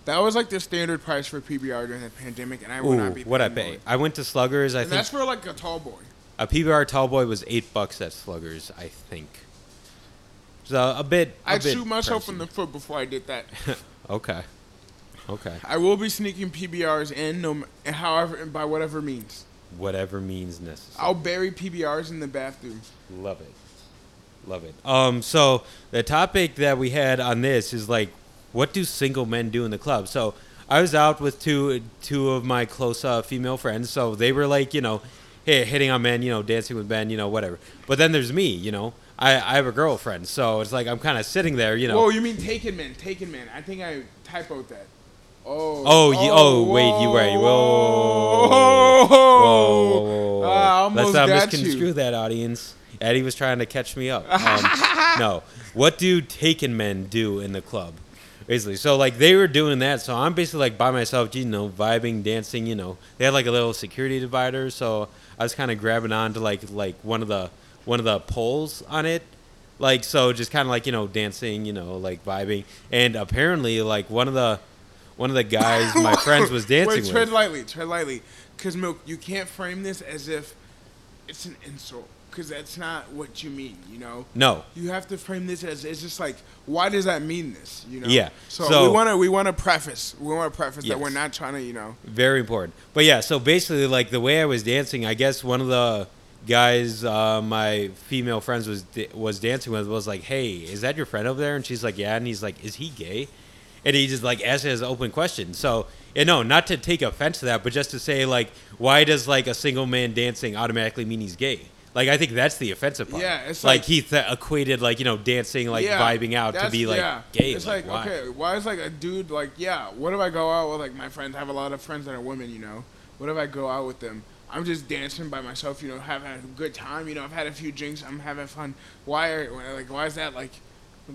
That was like the standard price for PBR during the pandemic, and I will Ooh, not be. what I pay? I went to Sluggers. I And think that's for like a tall boy. a PBR tall boy was eight bucks at Sluggers. I think. So a bit. a I'd bit shoot myself in the foot before I did that. okay. Okay. I will be sneaking PBRs in, no, however, and by whatever means. Whatever means necessary. I'll bury PBRs in the bathroom. Love it. Love it. Um, so the topic that we had on this is like, what do single men do in the club? So I was out with two two of my close uh, female friends. So they were like, you know, hey, hitting on men, you know, dancing with men, you know, whatever. But then there's me, you know. I, I have a girlfriend, so it's like I'm kind of sitting there, you know. Whoa, you mean Taken Man? Taken Man. I think I typoed that. Oh. Oh, you- oh, wait, you right. Whoa. Whoa, whoa, whoa, whoa. Almost Let's not misconstrue you. that, audience. Eddie was trying to catch me up. Um, no. What do taken men do in the club? Basically. So, like, they were doing that. So, I'm basically, like, by myself, you know, vibing, dancing, you know. They had, like, a little security divider. So, I was kind of grabbing on to, like, like one of the one of the poles on it. Like, so just kind of, like, you know, dancing, you know, like, vibing. And apparently, like, one of the one of the guys my friends was dancing Wait, tread with. lightly, tread lightly. Because, Milk, you can't frame this as if it's an insult. Because that's not what you mean, you know? No. You have to frame this as it's just like, why does that mean this, you know? Yeah. So, So- we want to we want to preface we want to preface that we're not trying to, you know. Very important. But yeah, so basically, like the way I was dancing, I guess one of the guys uh, my female friends was was dancing with was like, "Hey, is that your friend over there?" And she's like, "Yeah." And he's like, "Is he gay?" And he just like asked it as an open question. So, and no, not to take offense to that, but just to say like, why does like a single man dancing automatically mean he's gay? Like, I think that's the offensive part. Yeah, it's like, like- he th- equated like you know dancing like Yeah, vibing out to be like yeah. gay. It's like, like, why? okay, why is like a dude like yeah? What if I go out with like my friends? I have a lot of friends that are women, you know. What if I go out with them? I'm just dancing by myself, you know, having a good time. You know, I've had a few drinks. I'm having fun. Why are like why is that like?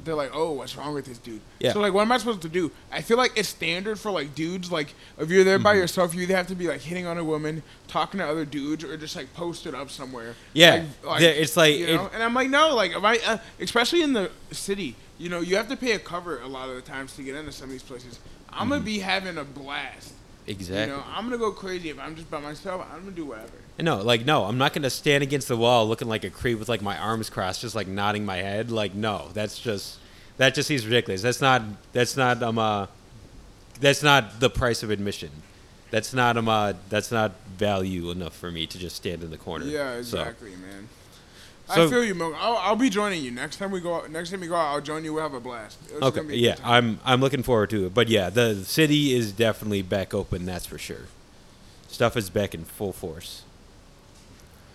They're like, oh, what's wrong with this dude? Yeah. So like, what am I supposed to do? I feel like it's standard for like dudes. Like, if you're there by Mm-hmm. yourself, you either have to be like hitting on a woman, talking to other dudes, or just like posted up somewhere. Yeah. Like, Yeah, it's like- you know? it- and I'm like, no, like, if I, uh, especially in the city, you know, you have to pay a cover a lot of the times to get into some of these places. I'm gonna be having a blast. Exactly. You know, I'm gonna go crazy if I'm just by myself. I'm gonna do whatever. No, like no, I'm not gonna stand against the wall looking like a creep with like my arms crossed, just like nodding my head. Like no, that's just that just seems ridiculous. That's not that's not um uh that's not the price of admission. That's not um, uh, that's not value enough for me to just stand in the corner. Yeah, So- exactly, man. So- I feel you, Milk. I'll, I'll be joining you next time we go. out Next time we go out, I'll join you. We'll have a blast. It's okay, yeah. I'm I'm looking forward to it. But yeah, the city is definitely back open. That's for sure. Stuff is back in full force.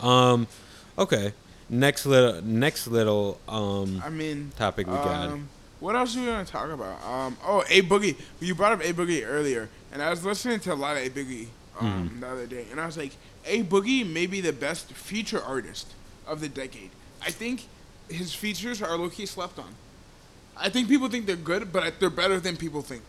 Um, okay. Next little next little um I mean, topic we got. Um, what else are we gonna talk about? Um, oh, A Boogie. You brought up A Boogie earlier, and I was listening to a lot of A Boogie um, Mm-hmm. the other day, and I was like, A Boogie may be the best feature artist of the decade. I think his features are low key slept on. I think people think they're good, but they're better than people think.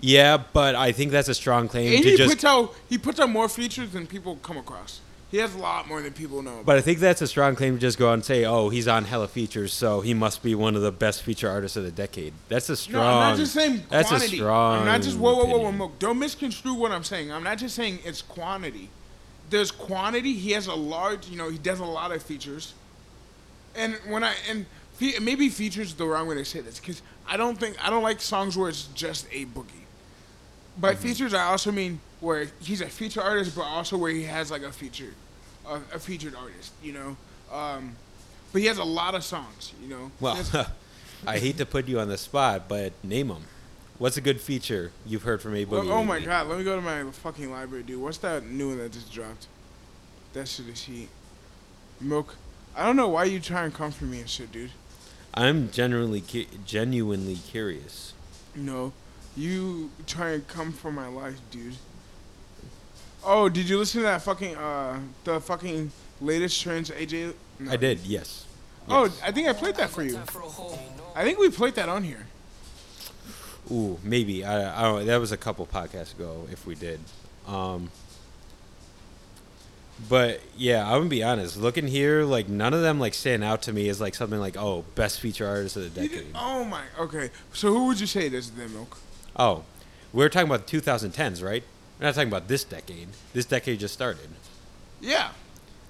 Yeah, but I think that's a strong claim And to he just. puts out he puts out more features than people come across. He has a lot more than people know. But I think that's a strong claim to just go out and say, "Oh, he's on hella features, so he must be one of the best feature artists of the decade." That's a strong. No, I'm not just saying quantity. That's a strong. I'm not just whoa, whoa, whoa, whoa, whoa. Don't misconstrue what I'm saying. I'm not just saying it's quantity. There's quantity. He has a large. You know, he does a lot of features. And when I and fe- maybe features is the wrong way to say this because I don't think I don't like songs where it's just A Boogie. By Mm-hmm. features, I also mean where he's a feature artist, but also where he has like a feature, a, a featured artist. You know, um, but he has a lot of songs. You know. Well, I hate to put you on the spot, but name them. What's a good feature you've heard from A Boogie? oh my god, let me go to my fucking library, dude. What's that new one that just dropped? That shit is heat. Milk. I don't know why you try and come for me and shit, dude. I'm genuinely cu- genuinely curious. No. You try and come for my life, dude. Oh, did you listen to that fucking uh the fucking latest trends AJ? No. I did, yes. Oh, Yes. I think I played that for you. I think we played that on here. Ooh, maybe. I, I don't. know. That was a couple podcasts ago. If we did, um, but yeah, I'm gonna be honest. Looking here, like none of them like stand out to me as like something like oh, best feature artist of the decade. oh my. Okay. So who would you say it is then, Milk? Oh, we're talking about the 2010s, right? We're not talking about this decade. This decade just started. Yeah.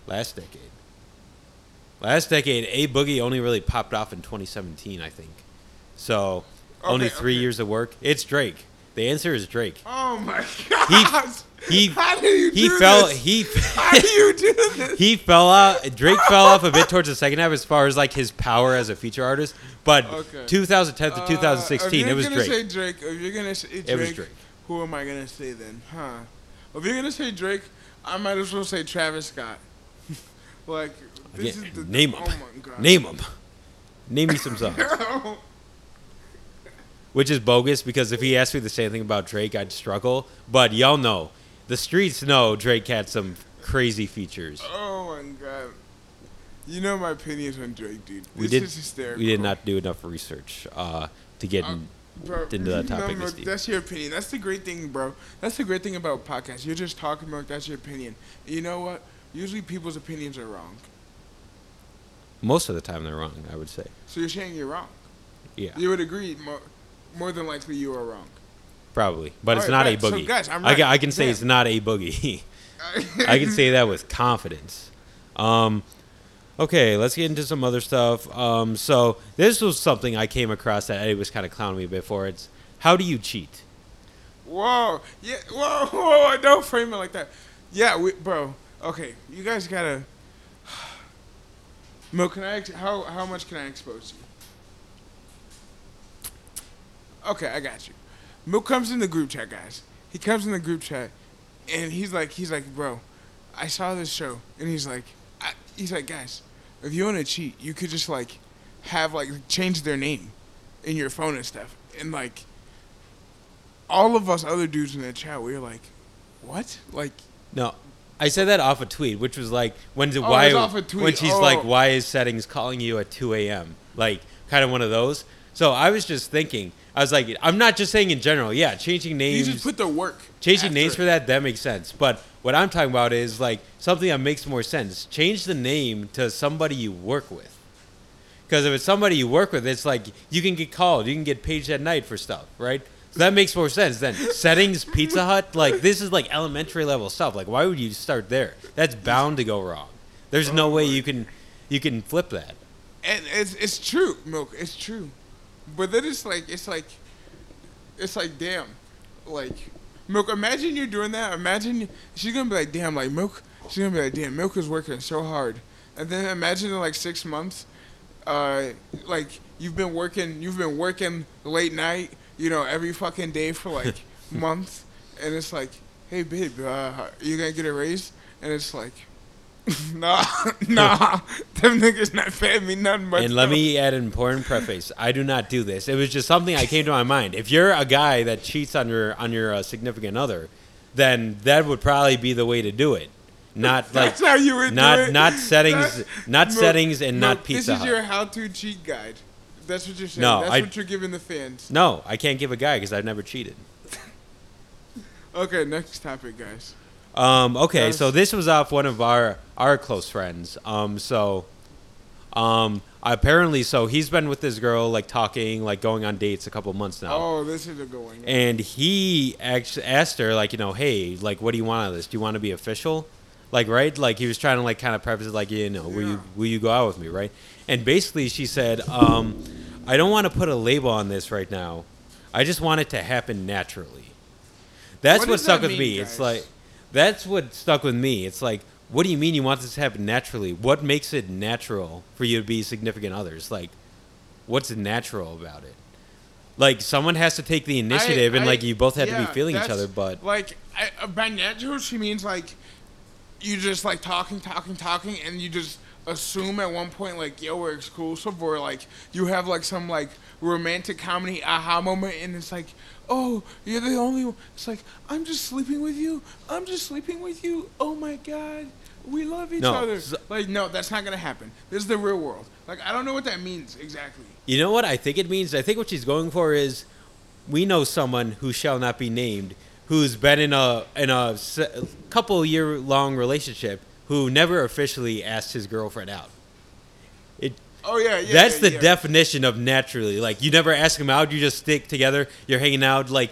Last decade. Last decade, A Boogie only really popped off in 2017, I think. So, only three okay. years of work. It's Drake. The answer is Drake. Oh my god. He How do you he do fell this? he How do you do this? he fell out. Drake fell off a bit towards the second half as far as like his power as a feature artist. But Okay. 2010 to Uh, 2016, if it you're was gonna Drake. Say Drake. If you're gonna say Drake, It was Drake. Who am I gonna say then? Huh? If you're gonna say Drake, I might as well say Travis Scott. like this is the name him. Oh my god. Name him. Name me some songs. Which is bogus because if he asked me the same thing about Drake, I'd struggle. But y'all know, the streets know Drake had some crazy features. oh my god. You know my opinions on Drake, dude. We did. is hysterical. We did not do enough research uh, to get in, Bro, into that topic. no, that's your opinion. That's the great thing, bro. That's the great thing about podcasts. You're just talking about that's your opinion. You know what? Usually people's opinions are wrong. Most of the time, they're wrong. I would say. So you're saying you're wrong. Yeah, You would agree more, more than likely you are wrong. probably. But it's Alright, not a bet. So, boogie. guys, I'm I, right. I can say Damn. it's not A Boogie. I can say that with confidence. Um, okay, let's get into some other stuff. Um, so this was something I came across that Eddie was kind of clowning me before. It's how do you cheat? Whoa, yeah, whoa, whoa, don't frame it like that. Yeah, we, bro. Okay, you guys gotta. Mo, can I? ex- How how much can I expose you? Okay, I got you. Mo comes in the group chat, guys. He comes in the group chat, and he's like, he's like, bro, I saw this show, and he's like, he's like, guys, if you want to cheat, you could just like have like change their name in your phone and stuff, and like all of us other dudes in the chat, we were like, what? Like, No, I said that off a tweet, which was like when the Oh, it why was off a tweet. when she's Oh. like, why is settings calling you at two a.m. Like kind of one of those. So I was just thinking, I was like, I'm not just saying in general. Yeah, changing names. you just put the work. Changing names it. for that, that makes sense. But what I'm talking about is like something that makes more sense. Change the name to somebody you work with. Because if it's somebody you work with, it's like you can get called, you can get paged at night for stuff, right? So that makes more sense than Settings, Pizza Hut, like this is like elementary level stuff. Like why would you start there? That's bound to go wrong. There's no way you can you can flip that. And it's it's true, milk. It's true, but then it's like it's like it's like damn. like milk. Imagine you're doing that. Imagine she's gonna be like, damn, like milk. She's gonna be like, damn, milk is working so hard. And then imagine in like six months, uh, like you've been working, you've been working late night, you know, every fucking day for like months, and it's like, hey babe, uh, you gonna get a raise? And it's like. nah, nah, them niggas not paying me nothing but. And let me add an important preface. I do not do this. It was just something I came to my mind. If you're a guy that cheats on your on your uh, significant other, then that would probably be the way to do it. Not like That's how you would not do it. not settings, That's- not Milk- settings, and Milk, not Pizza This is Hut. your how-to cheat guide. That's what you're saying. No, That's I- what you're giving the fans. No, I can't give a guy because I've never cheated. Okay, next topic, guys. Um, okay, so this was off one of our our close friends. Um, so, um, apparently, so he's been with this girl, like talking, like going on dates a couple months now. Oh, this is a good one. And he actually asked her, like, you know, hey, like, what do you want out of this? Do you want to be official? Like, right? Like, he was trying to, like, kind of preface it, like, you know, will you will you go out with me, right? And basically, she said, um, I don't want to put a label on this right now. I just want it to happen naturally. That's What what, stuck that with mean, me. It's like, that's what stuck with me. It's like, what do you mean you want this to happen naturally? What makes it natural for you to be significant others? Like, what's natural about it? Like, someone has to take the initiative, and I- like you both had to be feeling each other. But like I, uh, by natural, she means like you just like talking, talking, talking, and you just assume at one point like yo we're exclusive, or like you have like some like romantic comedy aha moment, and it's like oh you're the only one. It's like I'm just sleeping with you. I'm just sleeping with you. Oh my god. We love each No, other. like no, that's not gonna happen. This is the real world. Like I don't know what that means exactly. you know what I think it means? I think what she's going for is, we know someone who shall not be named, who's been in a in a se- couple year long relationship, who never officially asked his girlfriend out. Oh yeah, yeah. That's yeah, the yeah. definition of naturally. Like you never ask him out, you just stick together. You're hanging out. Like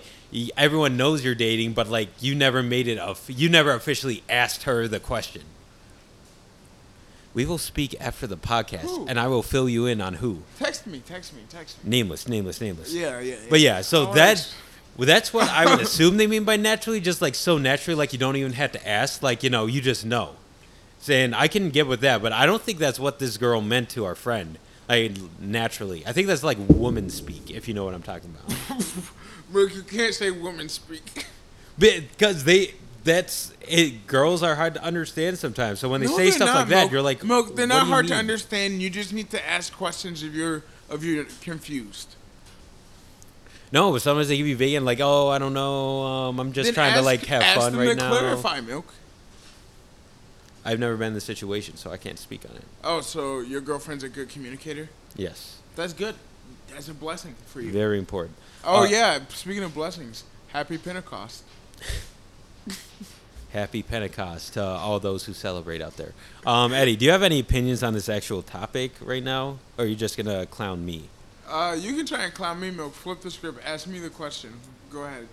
everyone knows you're dating, but like you never made it. Of, you never officially asked her the question. We will speak after the podcast, Who? and I will fill you in on who. Text me, text me, text me. Nameless, nameless, nameless. Yeah, yeah. But yeah, so Oh, that well, that's what I would assume they mean by naturally, just like so naturally, like you don't even have to ask, like you know, you just know. Saying I can get with that, but I don't think that's what this girl meant to our friend. Like naturally, I think that's like woman speak, if you know what I'm talking about. Look, you can't say woman speak. Because they, that's it. Girls are hard to understand sometimes. So when they No, say stuff not, like that, you're like, Milk, they're not hard to understand. You just need to ask questions if you're if you're confused. No, but sometimes they give you vegan, like, oh, I don't know, um, I'm just Then trying to like have ask fun them right to now. Clarify, milk. I've never been in the situation, so I can't speak on it. Oh, so your girlfriend's a good communicator? Yes, That's good. That's a blessing for you. very important. Oh Uh, yeah. Speaking of blessings, happy Pentecost. Happy Pentecost to all those who celebrate out there. Um, Eddie, do you have any opinions on this actual topic right now, or are you just gonna clown me? Uh, you can try and clown me, milk. Flip the script. Ask me the question. Go ahead.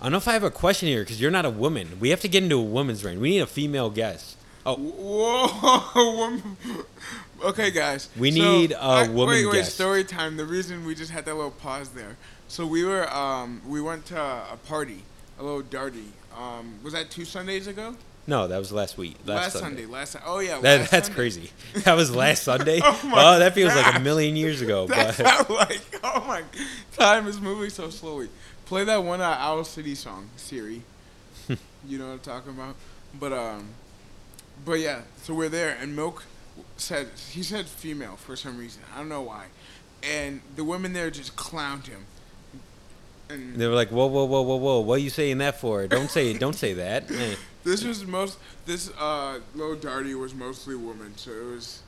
I don't know if I have a question here because you're not a woman. We have to get into a woman's reign. We need a female guest. Oh, Whoa. woman- okay, guys. We So, need a I- woman Wait, wait. guest. Story time. The reason we just had that little pause there. So we were um we went to a party, a little darty. Um, was that two Sundays ago? no, that was last week. Last, Last, Sunday. Sunday. Last. Oh yeah. That, that's Sunday. crazy. That was last Sunday. Oh my oh, that feels like a million years ago. That's But like oh my, time is moving so slowly. Play that one uh, Owl City song, Siri. you know what I'm talking about. But um, but yeah. So we're there, and Milk said he said female for some reason. I don't know why, and the women there just clowned him. And they were like, "Whoa, whoa, whoa, whoa, whoa! What are you saying that for? Don't say, don't say that." Eh. this was most this uh low darty was mostly women, so it was.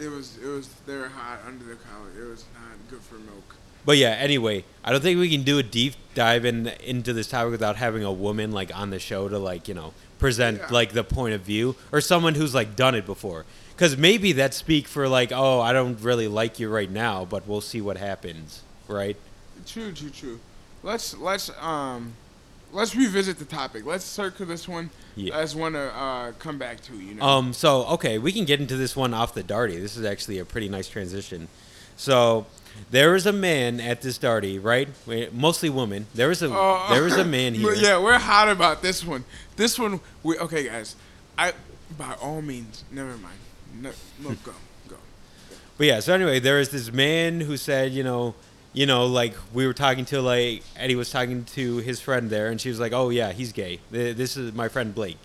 It was it was they were hot under the collar. It was not good for milk. But yeah, anyway, I don't think we can do a deep dive in into this topic without having a woman like on the show to like you know present Yeah. like the point of view or someone who's like done it before. Because maybe that speak for like, oh, I don't really like you right now, but we'll see what happens, right? True, true, true. Let's let's um let's revisit the topic. Let's circle this one Yeah. as one to uh, come back to. You know. Um, so okay, we can get into this one off the darty. This is actually a pretty nice transition. So, there was a man at this party, right? Mostly women. There was a oh, oh. there was a man here. Yeah, we're hot about this one. This one, we okay, guys. I by all means, never mind. No, no go, go. But yeah, so anyway, there was this man who said, you know, you know, like we were talking to like Eddie was talking to his friend there, and she was like, "Oh yeah, he's gay. This is my friend Blake.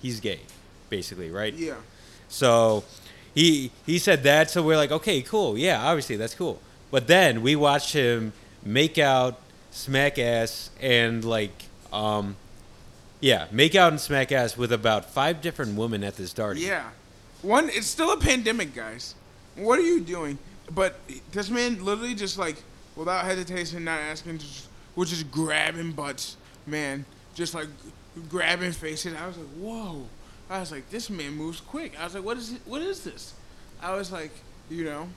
He's gay, basically, right?" Yeah. So he he said that, so we're like, okay, cool, yeah, obviously that's cool. But then we watched him make out, smack ass, and like, um, yeah, make out and smack ass with about five different women at this party. Yeah. One, it's still a pandemic, guys. What are you doing? But this man literally just like, without hesitation, not asking, just was just grabbing butts, man. Just like grabbing faces. I was like, whoa. I was like, this man moves quick. I was like, what is it? What is this? I was like, you know,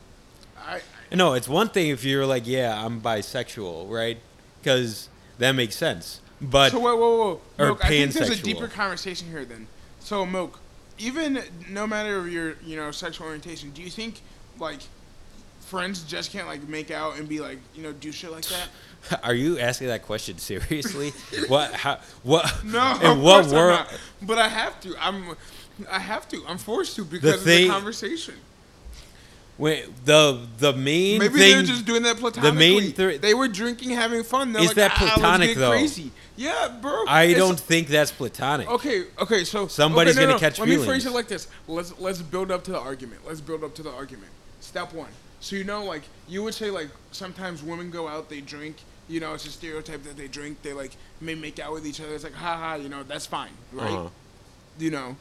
I, No, it's one thing if you're like, yeah, I'm bisexual, right? Because that makes sense. But so whoa, whoa, whoa, or Milk, I think there's a deeper conversation here. Then, so milk, even no matter your you know sexual orientation, do you think like friends just can't like make out and be like you know do shit like that? are you asking that question seriously? what? How? What? No, In of what world? not. But I have to. I'm. I have to. I'm forced to because of thing- the conversation. Wait, the the main Maybe thing. they're just doing that the main thr- they were drinking, having fun. They're Is like, that "Ah, platonic, get though? Crazy. Yeah, bro. I don't think that's platonic. Okay, okay, so Somebody's okay, no, gonna no, catch Let me feelings. phrase it like this. Let's let's build up to the argument. Let's build up to the argument. Step one. So you know, like you would say, like sometimes women go out, they drink. You know, it's a stereotype that they drink. They like may make out with each other. It's like, ha ha. You know, that's fine, right? Uh-huh. You know,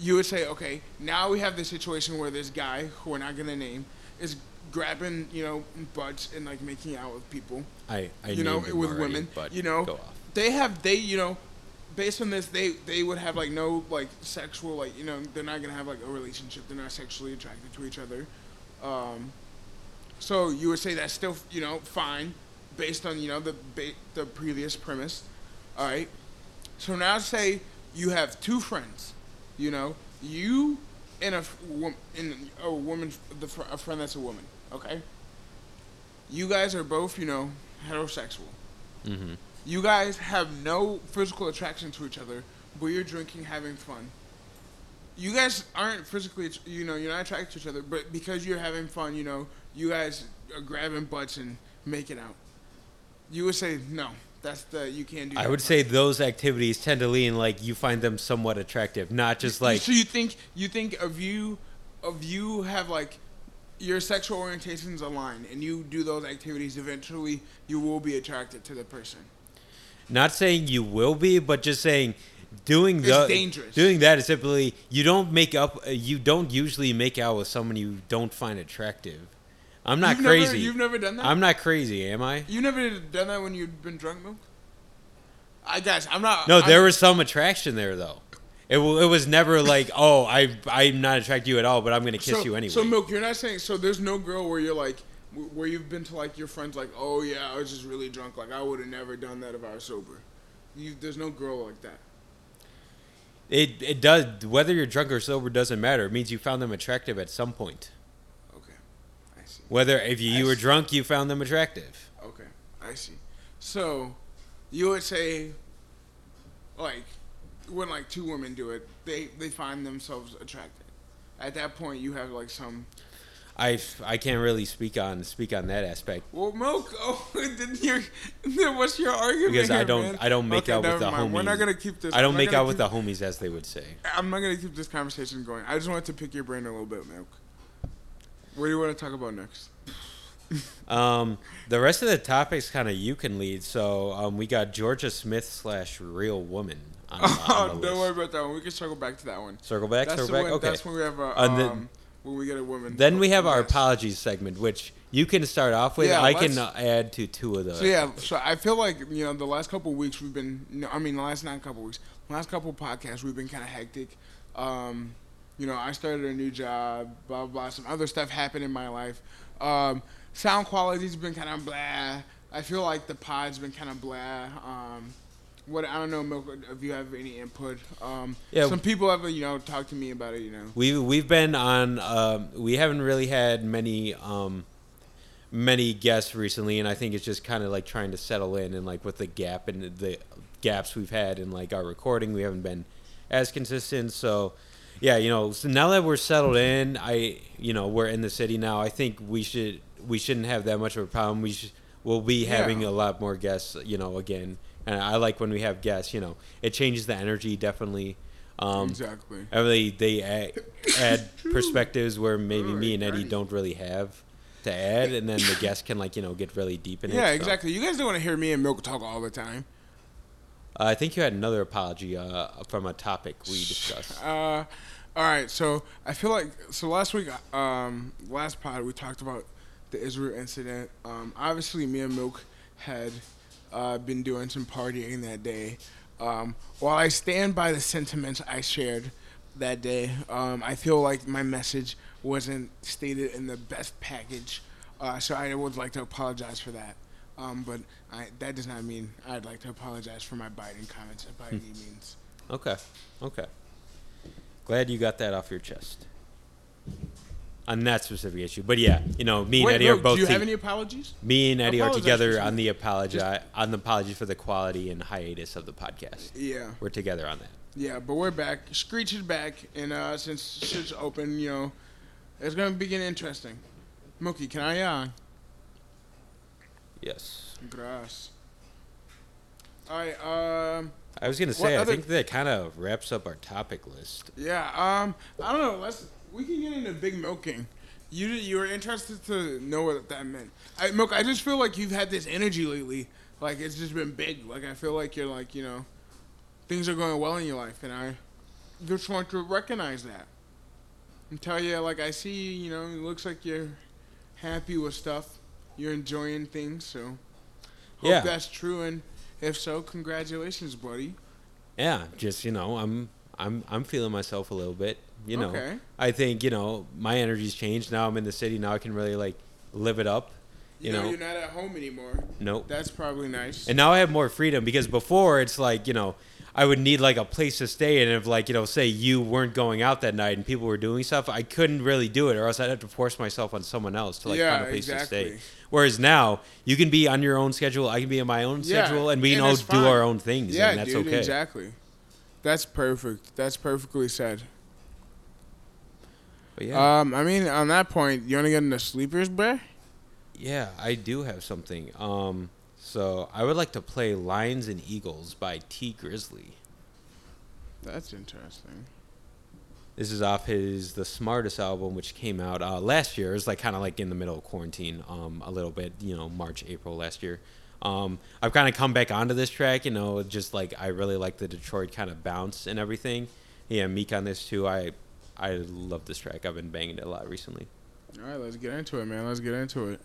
you would say, okay, now we have this situation where this guy, who we're not gonna name, is grabbing, you know, butts and like making out with people I, I you know, with already, women. but You know, go off. they have they you know, based on this, they they would have like no like sexual like you know they're not gonna have like a relationship. They're not sexually attracted to each other. Um, so you would say that's still you know fine, based on you know the ba- the previous premise. All right. So now say you have two friends, you know, you and a and a woman, the a friend that's a woman. Okay. You guys are both you know heterosexual. hmm You guys have no physical attraction to each other, but you're drinking, having fun. You guys aren't physically, you know, you're not attracted to each other, but because you're having fun, you know, you guys are grabbing butts and making out. You would say no. That's the you can't do. I would part. say those activities tend to lean like you find them somewhat attractive, not just like So you think you think of you, of you have like your sexual orientations align, and you do those activities. Eventually, you will be attracted to the person. not saying you will be, but just saying doing the doing that is simply you don't make up you don't usually make out with someone you don't find attractive. I'm not You've never- crazy. you've never done that? I'm not crazy, am I? You never done that when you've been drunk, milk. I guess I'm not. No, there I'm- was some attraction there though. It, w- it was never like, oh, I I'm not attracted to you at all, but I'm gonna kiss so, you anyway. So milk, you're not saying so. There's no girl where you're like, where you've been to like your friends like, oh yeah, I was just really drunk. Like I would have never done that if I was sober. You, there's no girl like that. it it does whether you're drunk or sober doesn't matter. It means you found them attractive at some point. Okay, I see. Whether if you, you were drunk, you found them attractive. Okay, I see. So, you would say, like, when like two women do it, they they find themselves attracted. At that point, you have like some. I, I can't really speak on speak on that aspect. Well, milk. Oh, then you're. Then what's your argument? Because I don't man? I don't make Okay, out with the mind. homies. We're not gonna keep this. I don't make out with keep- the homies, as they would say. I'm not gonna keep this conversation going. I just wanted to pick your brain a little bit, milk. What do you want to talk about next? Um, the rest of the topics kind of you can lead. So um, we got Georgia Smith slash Real Woman. On, on Oh, don't worry about that one. We can circle back to that one. Circle back, That's circle back. one- okay. That's when we have a, And then- um, when we get a woman. Then we have our Yes. apologies segment, which you can start off with. Yeah, I can add to two of those. So yeah, so I feel like you know the last couple of weeks we've been, I mean the last nine couple weeks, last couple of podcasts we've been kind of hectic. Um, you know, I started a new job, blah blah. blah. Some other stuff happened in my life. Um, sound quality's been kind of blah. I feel like the pod's been kind of blah. Um, what I don't know, Milk, if you have any input. Um, Yeah. Some people have you know talked to me about it. You know. We we've been on. Um, we haven't really had many um, many guests recently, and I think it's just kind of like trying to settle in and like with the gap and the gaps we've had in like our recording, we haven't been as consistent. So yeah, you know, so now that we're settled in, I you know we're in the city now. I think we should we shouldn't have that much of a problem. We should we'll be having Yeah. a lot more guests, you know, again. And I like when we have guests. You know, it changes the energy definitely. Um, Exactly. I really they add, add perspectives where maybe me and Eddie Ernie. don't really have to add, and then the guests can like you know get really deep in it. Yeah, so. exactly. You guys don't want to hear me and Milk talk all the time. Uh, I think you had another apology uh, from a topic we discussed. Uh, all right. So I feel like so last week, um, last pod we talked about the Israel incident. Um, obviously, me and Milk had uh, been doing some partying that day. Um, while I stand by the sentiments I shared that day, um, I feel like my message wasn't stated in the best package. Uh, so I would like to apologize for that. Um, but I, that does not mean I'd like to apologize for my biting comments by any means. Okay, okay. Glad you got that off your chest on that specific issue. But yeah, you know, me and Wait, Eddie are both. do you have any apologies? me and Eddie are together on the apology on the apology for the quality and hiatus of the podcast. Yeah. We're together on that. Yeah, but we're back. Screech is back, and uh, since shit's open, you know, it's gonna begin interesting. Mookie, can I uh? Yes. Grass. All right. Um. I was gonna say, I other- think that kind of wraps up our topic list. Yeah. Um. I don't know. Let's. We can get into big milking. You you were interested to know what that meant. I, Milk. I just feel like you've had this energy lately. Like it's just been big. Like I feel like you're like you know, things are going well in your life, and I just want to recognize that. And tell you like I see. You know, it looks like you're happy with stuff. You're enjoying things. So hope Yeah. that's true. And if so, congratulations, buddy. Yeah, just you know, I'm I'm I'm feeling myself a little bit. You know, Okay. I think you know my energy's changed. Now I'm in the city. Now I can really like live it up. You, You know, know, you're not at home anymore. Nope. That's probably nice. And now I have more freedom because before it's like, you know, I would need like a place to stay. And if like, you know, say you weren't going out that night and people were doing stuff, I couldn't really do it or else I'd have to force myself on someone else to like Yeah, find a place to stay. Whereas now you can be on your own schedule. I can be on my own Yeah, schedule and we can all do our own things. Yeah, and that's dude, okay. exactly. That's perfect. That's perfectly said. But yeah. Um, I mean, on that point, you want to get into sleepers, bruh? Yeah, I do have something. Um, so I would like to play Lions and Eagles by Tee Grizzley. That's interesting. This is off his The Smartest album, which came out uh, last year. It was like kind of like in the middle of quarantine, um, a little bit, you know, March, April last year. Um, I've kind of come back onto this track, you know, just like I really like the Detroit kind of bounce and everything. Yeah, Meek on this too. I I love this track. I've been banging it a lot recently. All right, let's get into it, man. Let's get into it.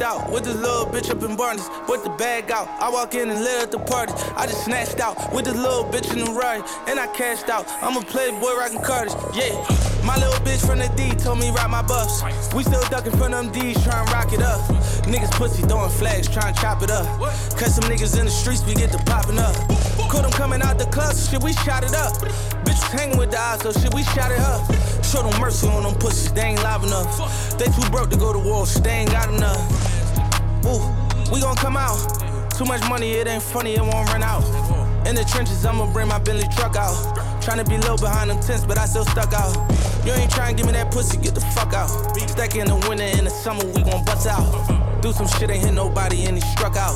Out with this little bitch up in Barney's, with the bag out. I walk in and lit at the party. I just snatched out with this little bitch in the ride, and I cashed out. I'm a playboy rockin' Carter's, yeah. My little bitch from the D told me ride my buffs. We still ducking from them D's, tryin' rock it up. Niggas pussy throwing flags, tryin' chop it up. Cause some niggas in the streets, we get to popping up. Caught coming out the club, so shit, we shot it up. Bitch was hanging with the eyes, so shit, we shot it up. Show them mercy on them pussies, they ain't live enough. They too broke to go to war, so they ain't got enough. Ooh, we gon' come out. Too much money, it ain't funny, it won't run out. In the trenches, I'ma bring my Bentley truck out. Tryna be low behind them tents, but I still stuck out. You ain't tryna give me that pussy, get the fuck out. Stack in the winter, in the summer, we gon' bust out. Do some shit, ain't hit nobody, and he struck out.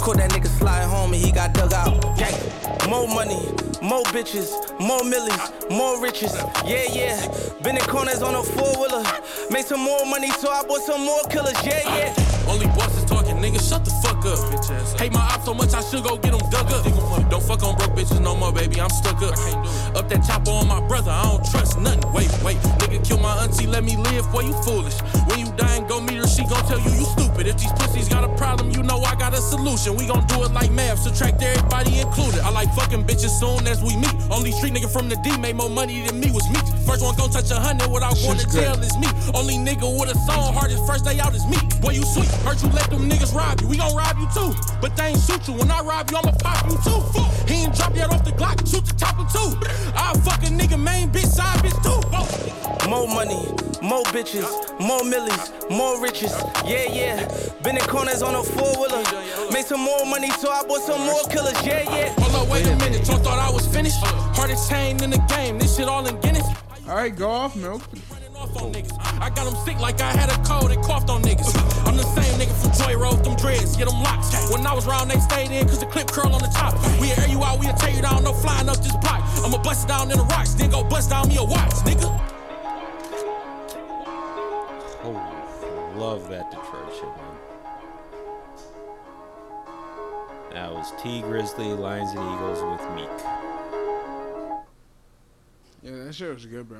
Caught that nigga sliding home, and he got dug out. Gang. More money, more bitches, more millies, more riches. Yeah, yeah. Been in corners on a four wheeler. Made some more money, so I bought some more killers. Yeah, yeah. Only bosses talking, nigga, shut the fuck up. Hate my ops so much, I should go get them dug up. Don't fuck on broke bitches no more, baby, I'm stuck up. Up that chopper on my brother, I don't trust nothing. Wait, wait, nigga, kill my auntie, let me live, boy, you foolish. When you die and go meet her, she gon' tell you you stupid. If these pussies got a problem, you know I got a solution. We gon' do it like math, subtract everybody included. I like fucking bitches soon as we meet. Only street nigga from the D made more money than me was me. First one gon' touch a hundred without going to jail is me. Only nigga with a song hardest first day out is me. Boy, you sweet. Heard you let them niggas rob you. We gon' rob you too. But they ain't shoot you. When I rob you, I'ma pop you too. He ain't drop yet off the Glock. Shoot the top of two. I fuck a nigga main bitch side bitch too. More money, more bitches, more millies, more riches. Yeah, yeah. Been in corners on a four wheeler. Made some more money, so I bought some more killers. Yeah, yeah. Hold up, wait a minute. Y'all thought I was finished? Hardest chain in the game. This shit all in Guinness. All right, go off, milk. Off on niggas. I got them sick like I had a cold and coughed on niggas. I'm the same nigga from Joy Road, them dreads, get them locks. When I was round, they stayed in cause the clip curl on the top. We'll air you out, we'll tear you down, no flying up this block. I'ma bust it down in the rocks, then go bust down me a watch, nigga. Oh, love that Detroit shit, man. That was Tee Grizzley, Lions and Eagles with Meek. Yeah, that shit was good, bro.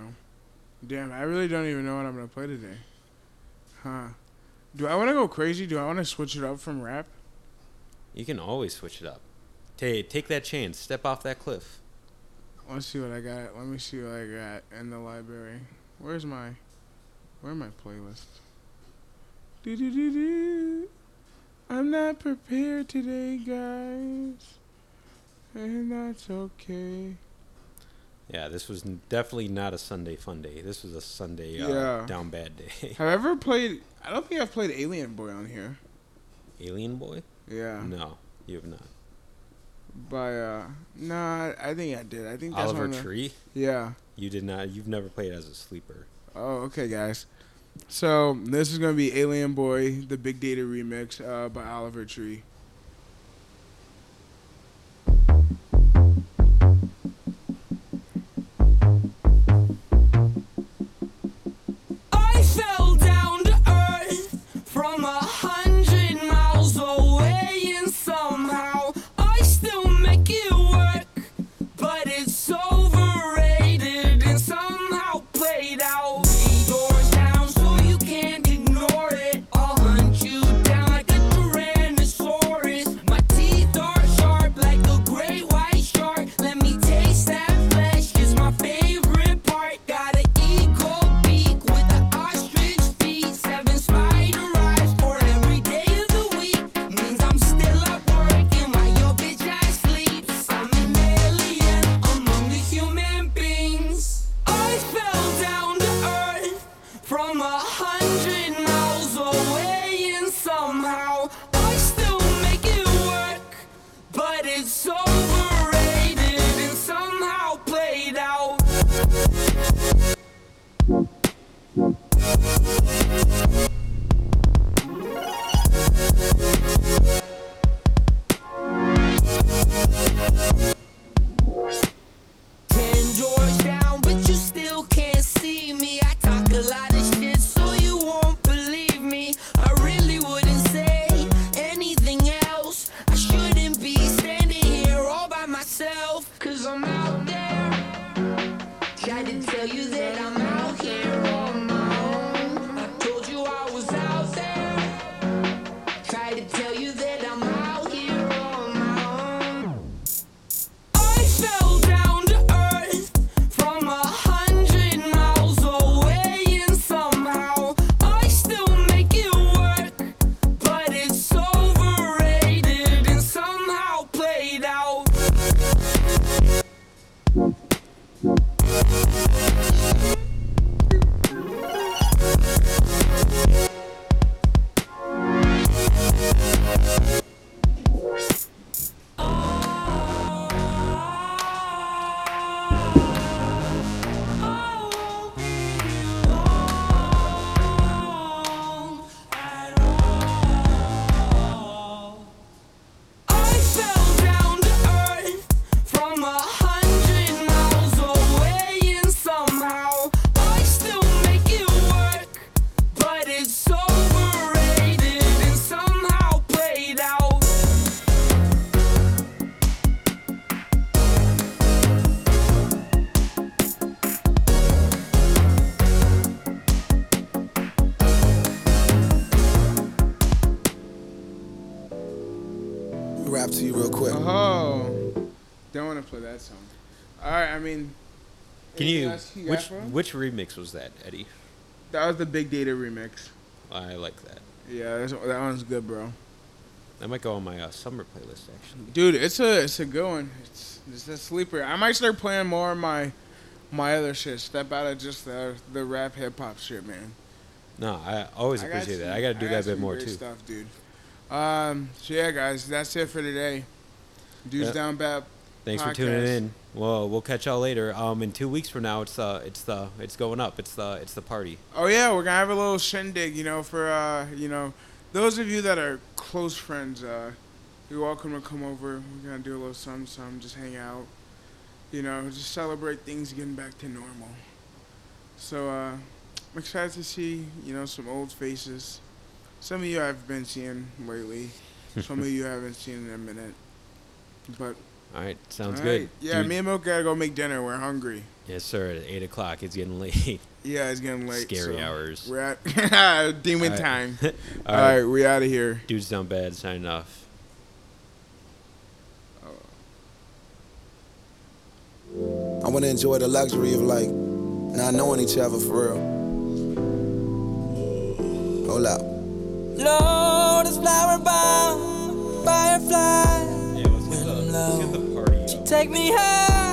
Damn, I really don't even know what I'm gonna play today. Huh? Do I want to go crazy? Do I want to switch it up from rap? You can always switch it up. Take take that chance. Step off that cliff. Let's see what I got. Let me see what I got in the library. Where's my, where are my playlists? Do do do do. I'm not prepared today, guys, and that's okay. Yeah, this was definitely not a Sunday fun day. This was a Sunday uh, Yeah. down bad day. Have I ever played? I don't think I've played Alien Boy on here. Alien Boy? Yeah. No, you have not. By uh, nah, I think I did. I think that's Oliver the- Tree? Yeah. You did not. You've never played as a sleeper. Oh, okay, guys. So this is gonna be Alien Boy, the Big Data remix uh, by Oliver Tree. Which which remix was that, Eddie? That was the Big Data remix. I like that. Yeah, that's, that one's good, bro. That might go on my uh, summer playlist actually. Dude, it's a it's a good one. It's it's a sleeper. I might start playing more of my my other shit. Step out of just the the rap hip hop shit, man. No, I always I appreciate that. some- I got to do got that bit some more too. Stuff, dude. Um. So yeah, guys, that's it for today. Dudes Yeah. down bad. Thanks for tuning in. Well, we'll catch y'all later. Um, in two weeks from now, it's uh, it's the it's going up. It's the it's the party. Oh yeah, we're gonna have a little shindig, you know, for uh, you know, those of you that are close friends, uh, you're welcome to come over. We're gonna do a little something, something, just hang out, you know, just celebrate things getting back to normal. So uh, I'm excited to see, you know, some old faces. Some of you I've been seeing lately. Some of you I haven't seen in a minute. But All right, sounds all good. Yeah, Dude- me and Milk gotta go make dinner. We're hungry. Yes, sir. At eight o'clock, it's getting late. Yeah, it's getting late. Scary so hours. We're at demon All right. time. All All right, we out of here. Dudes down bad. Signing off. Oh. I want to enjoy the luxury of like not knowing each other for real. Hold up. Lord is flower bound, firefly. When I'm low, she take me high.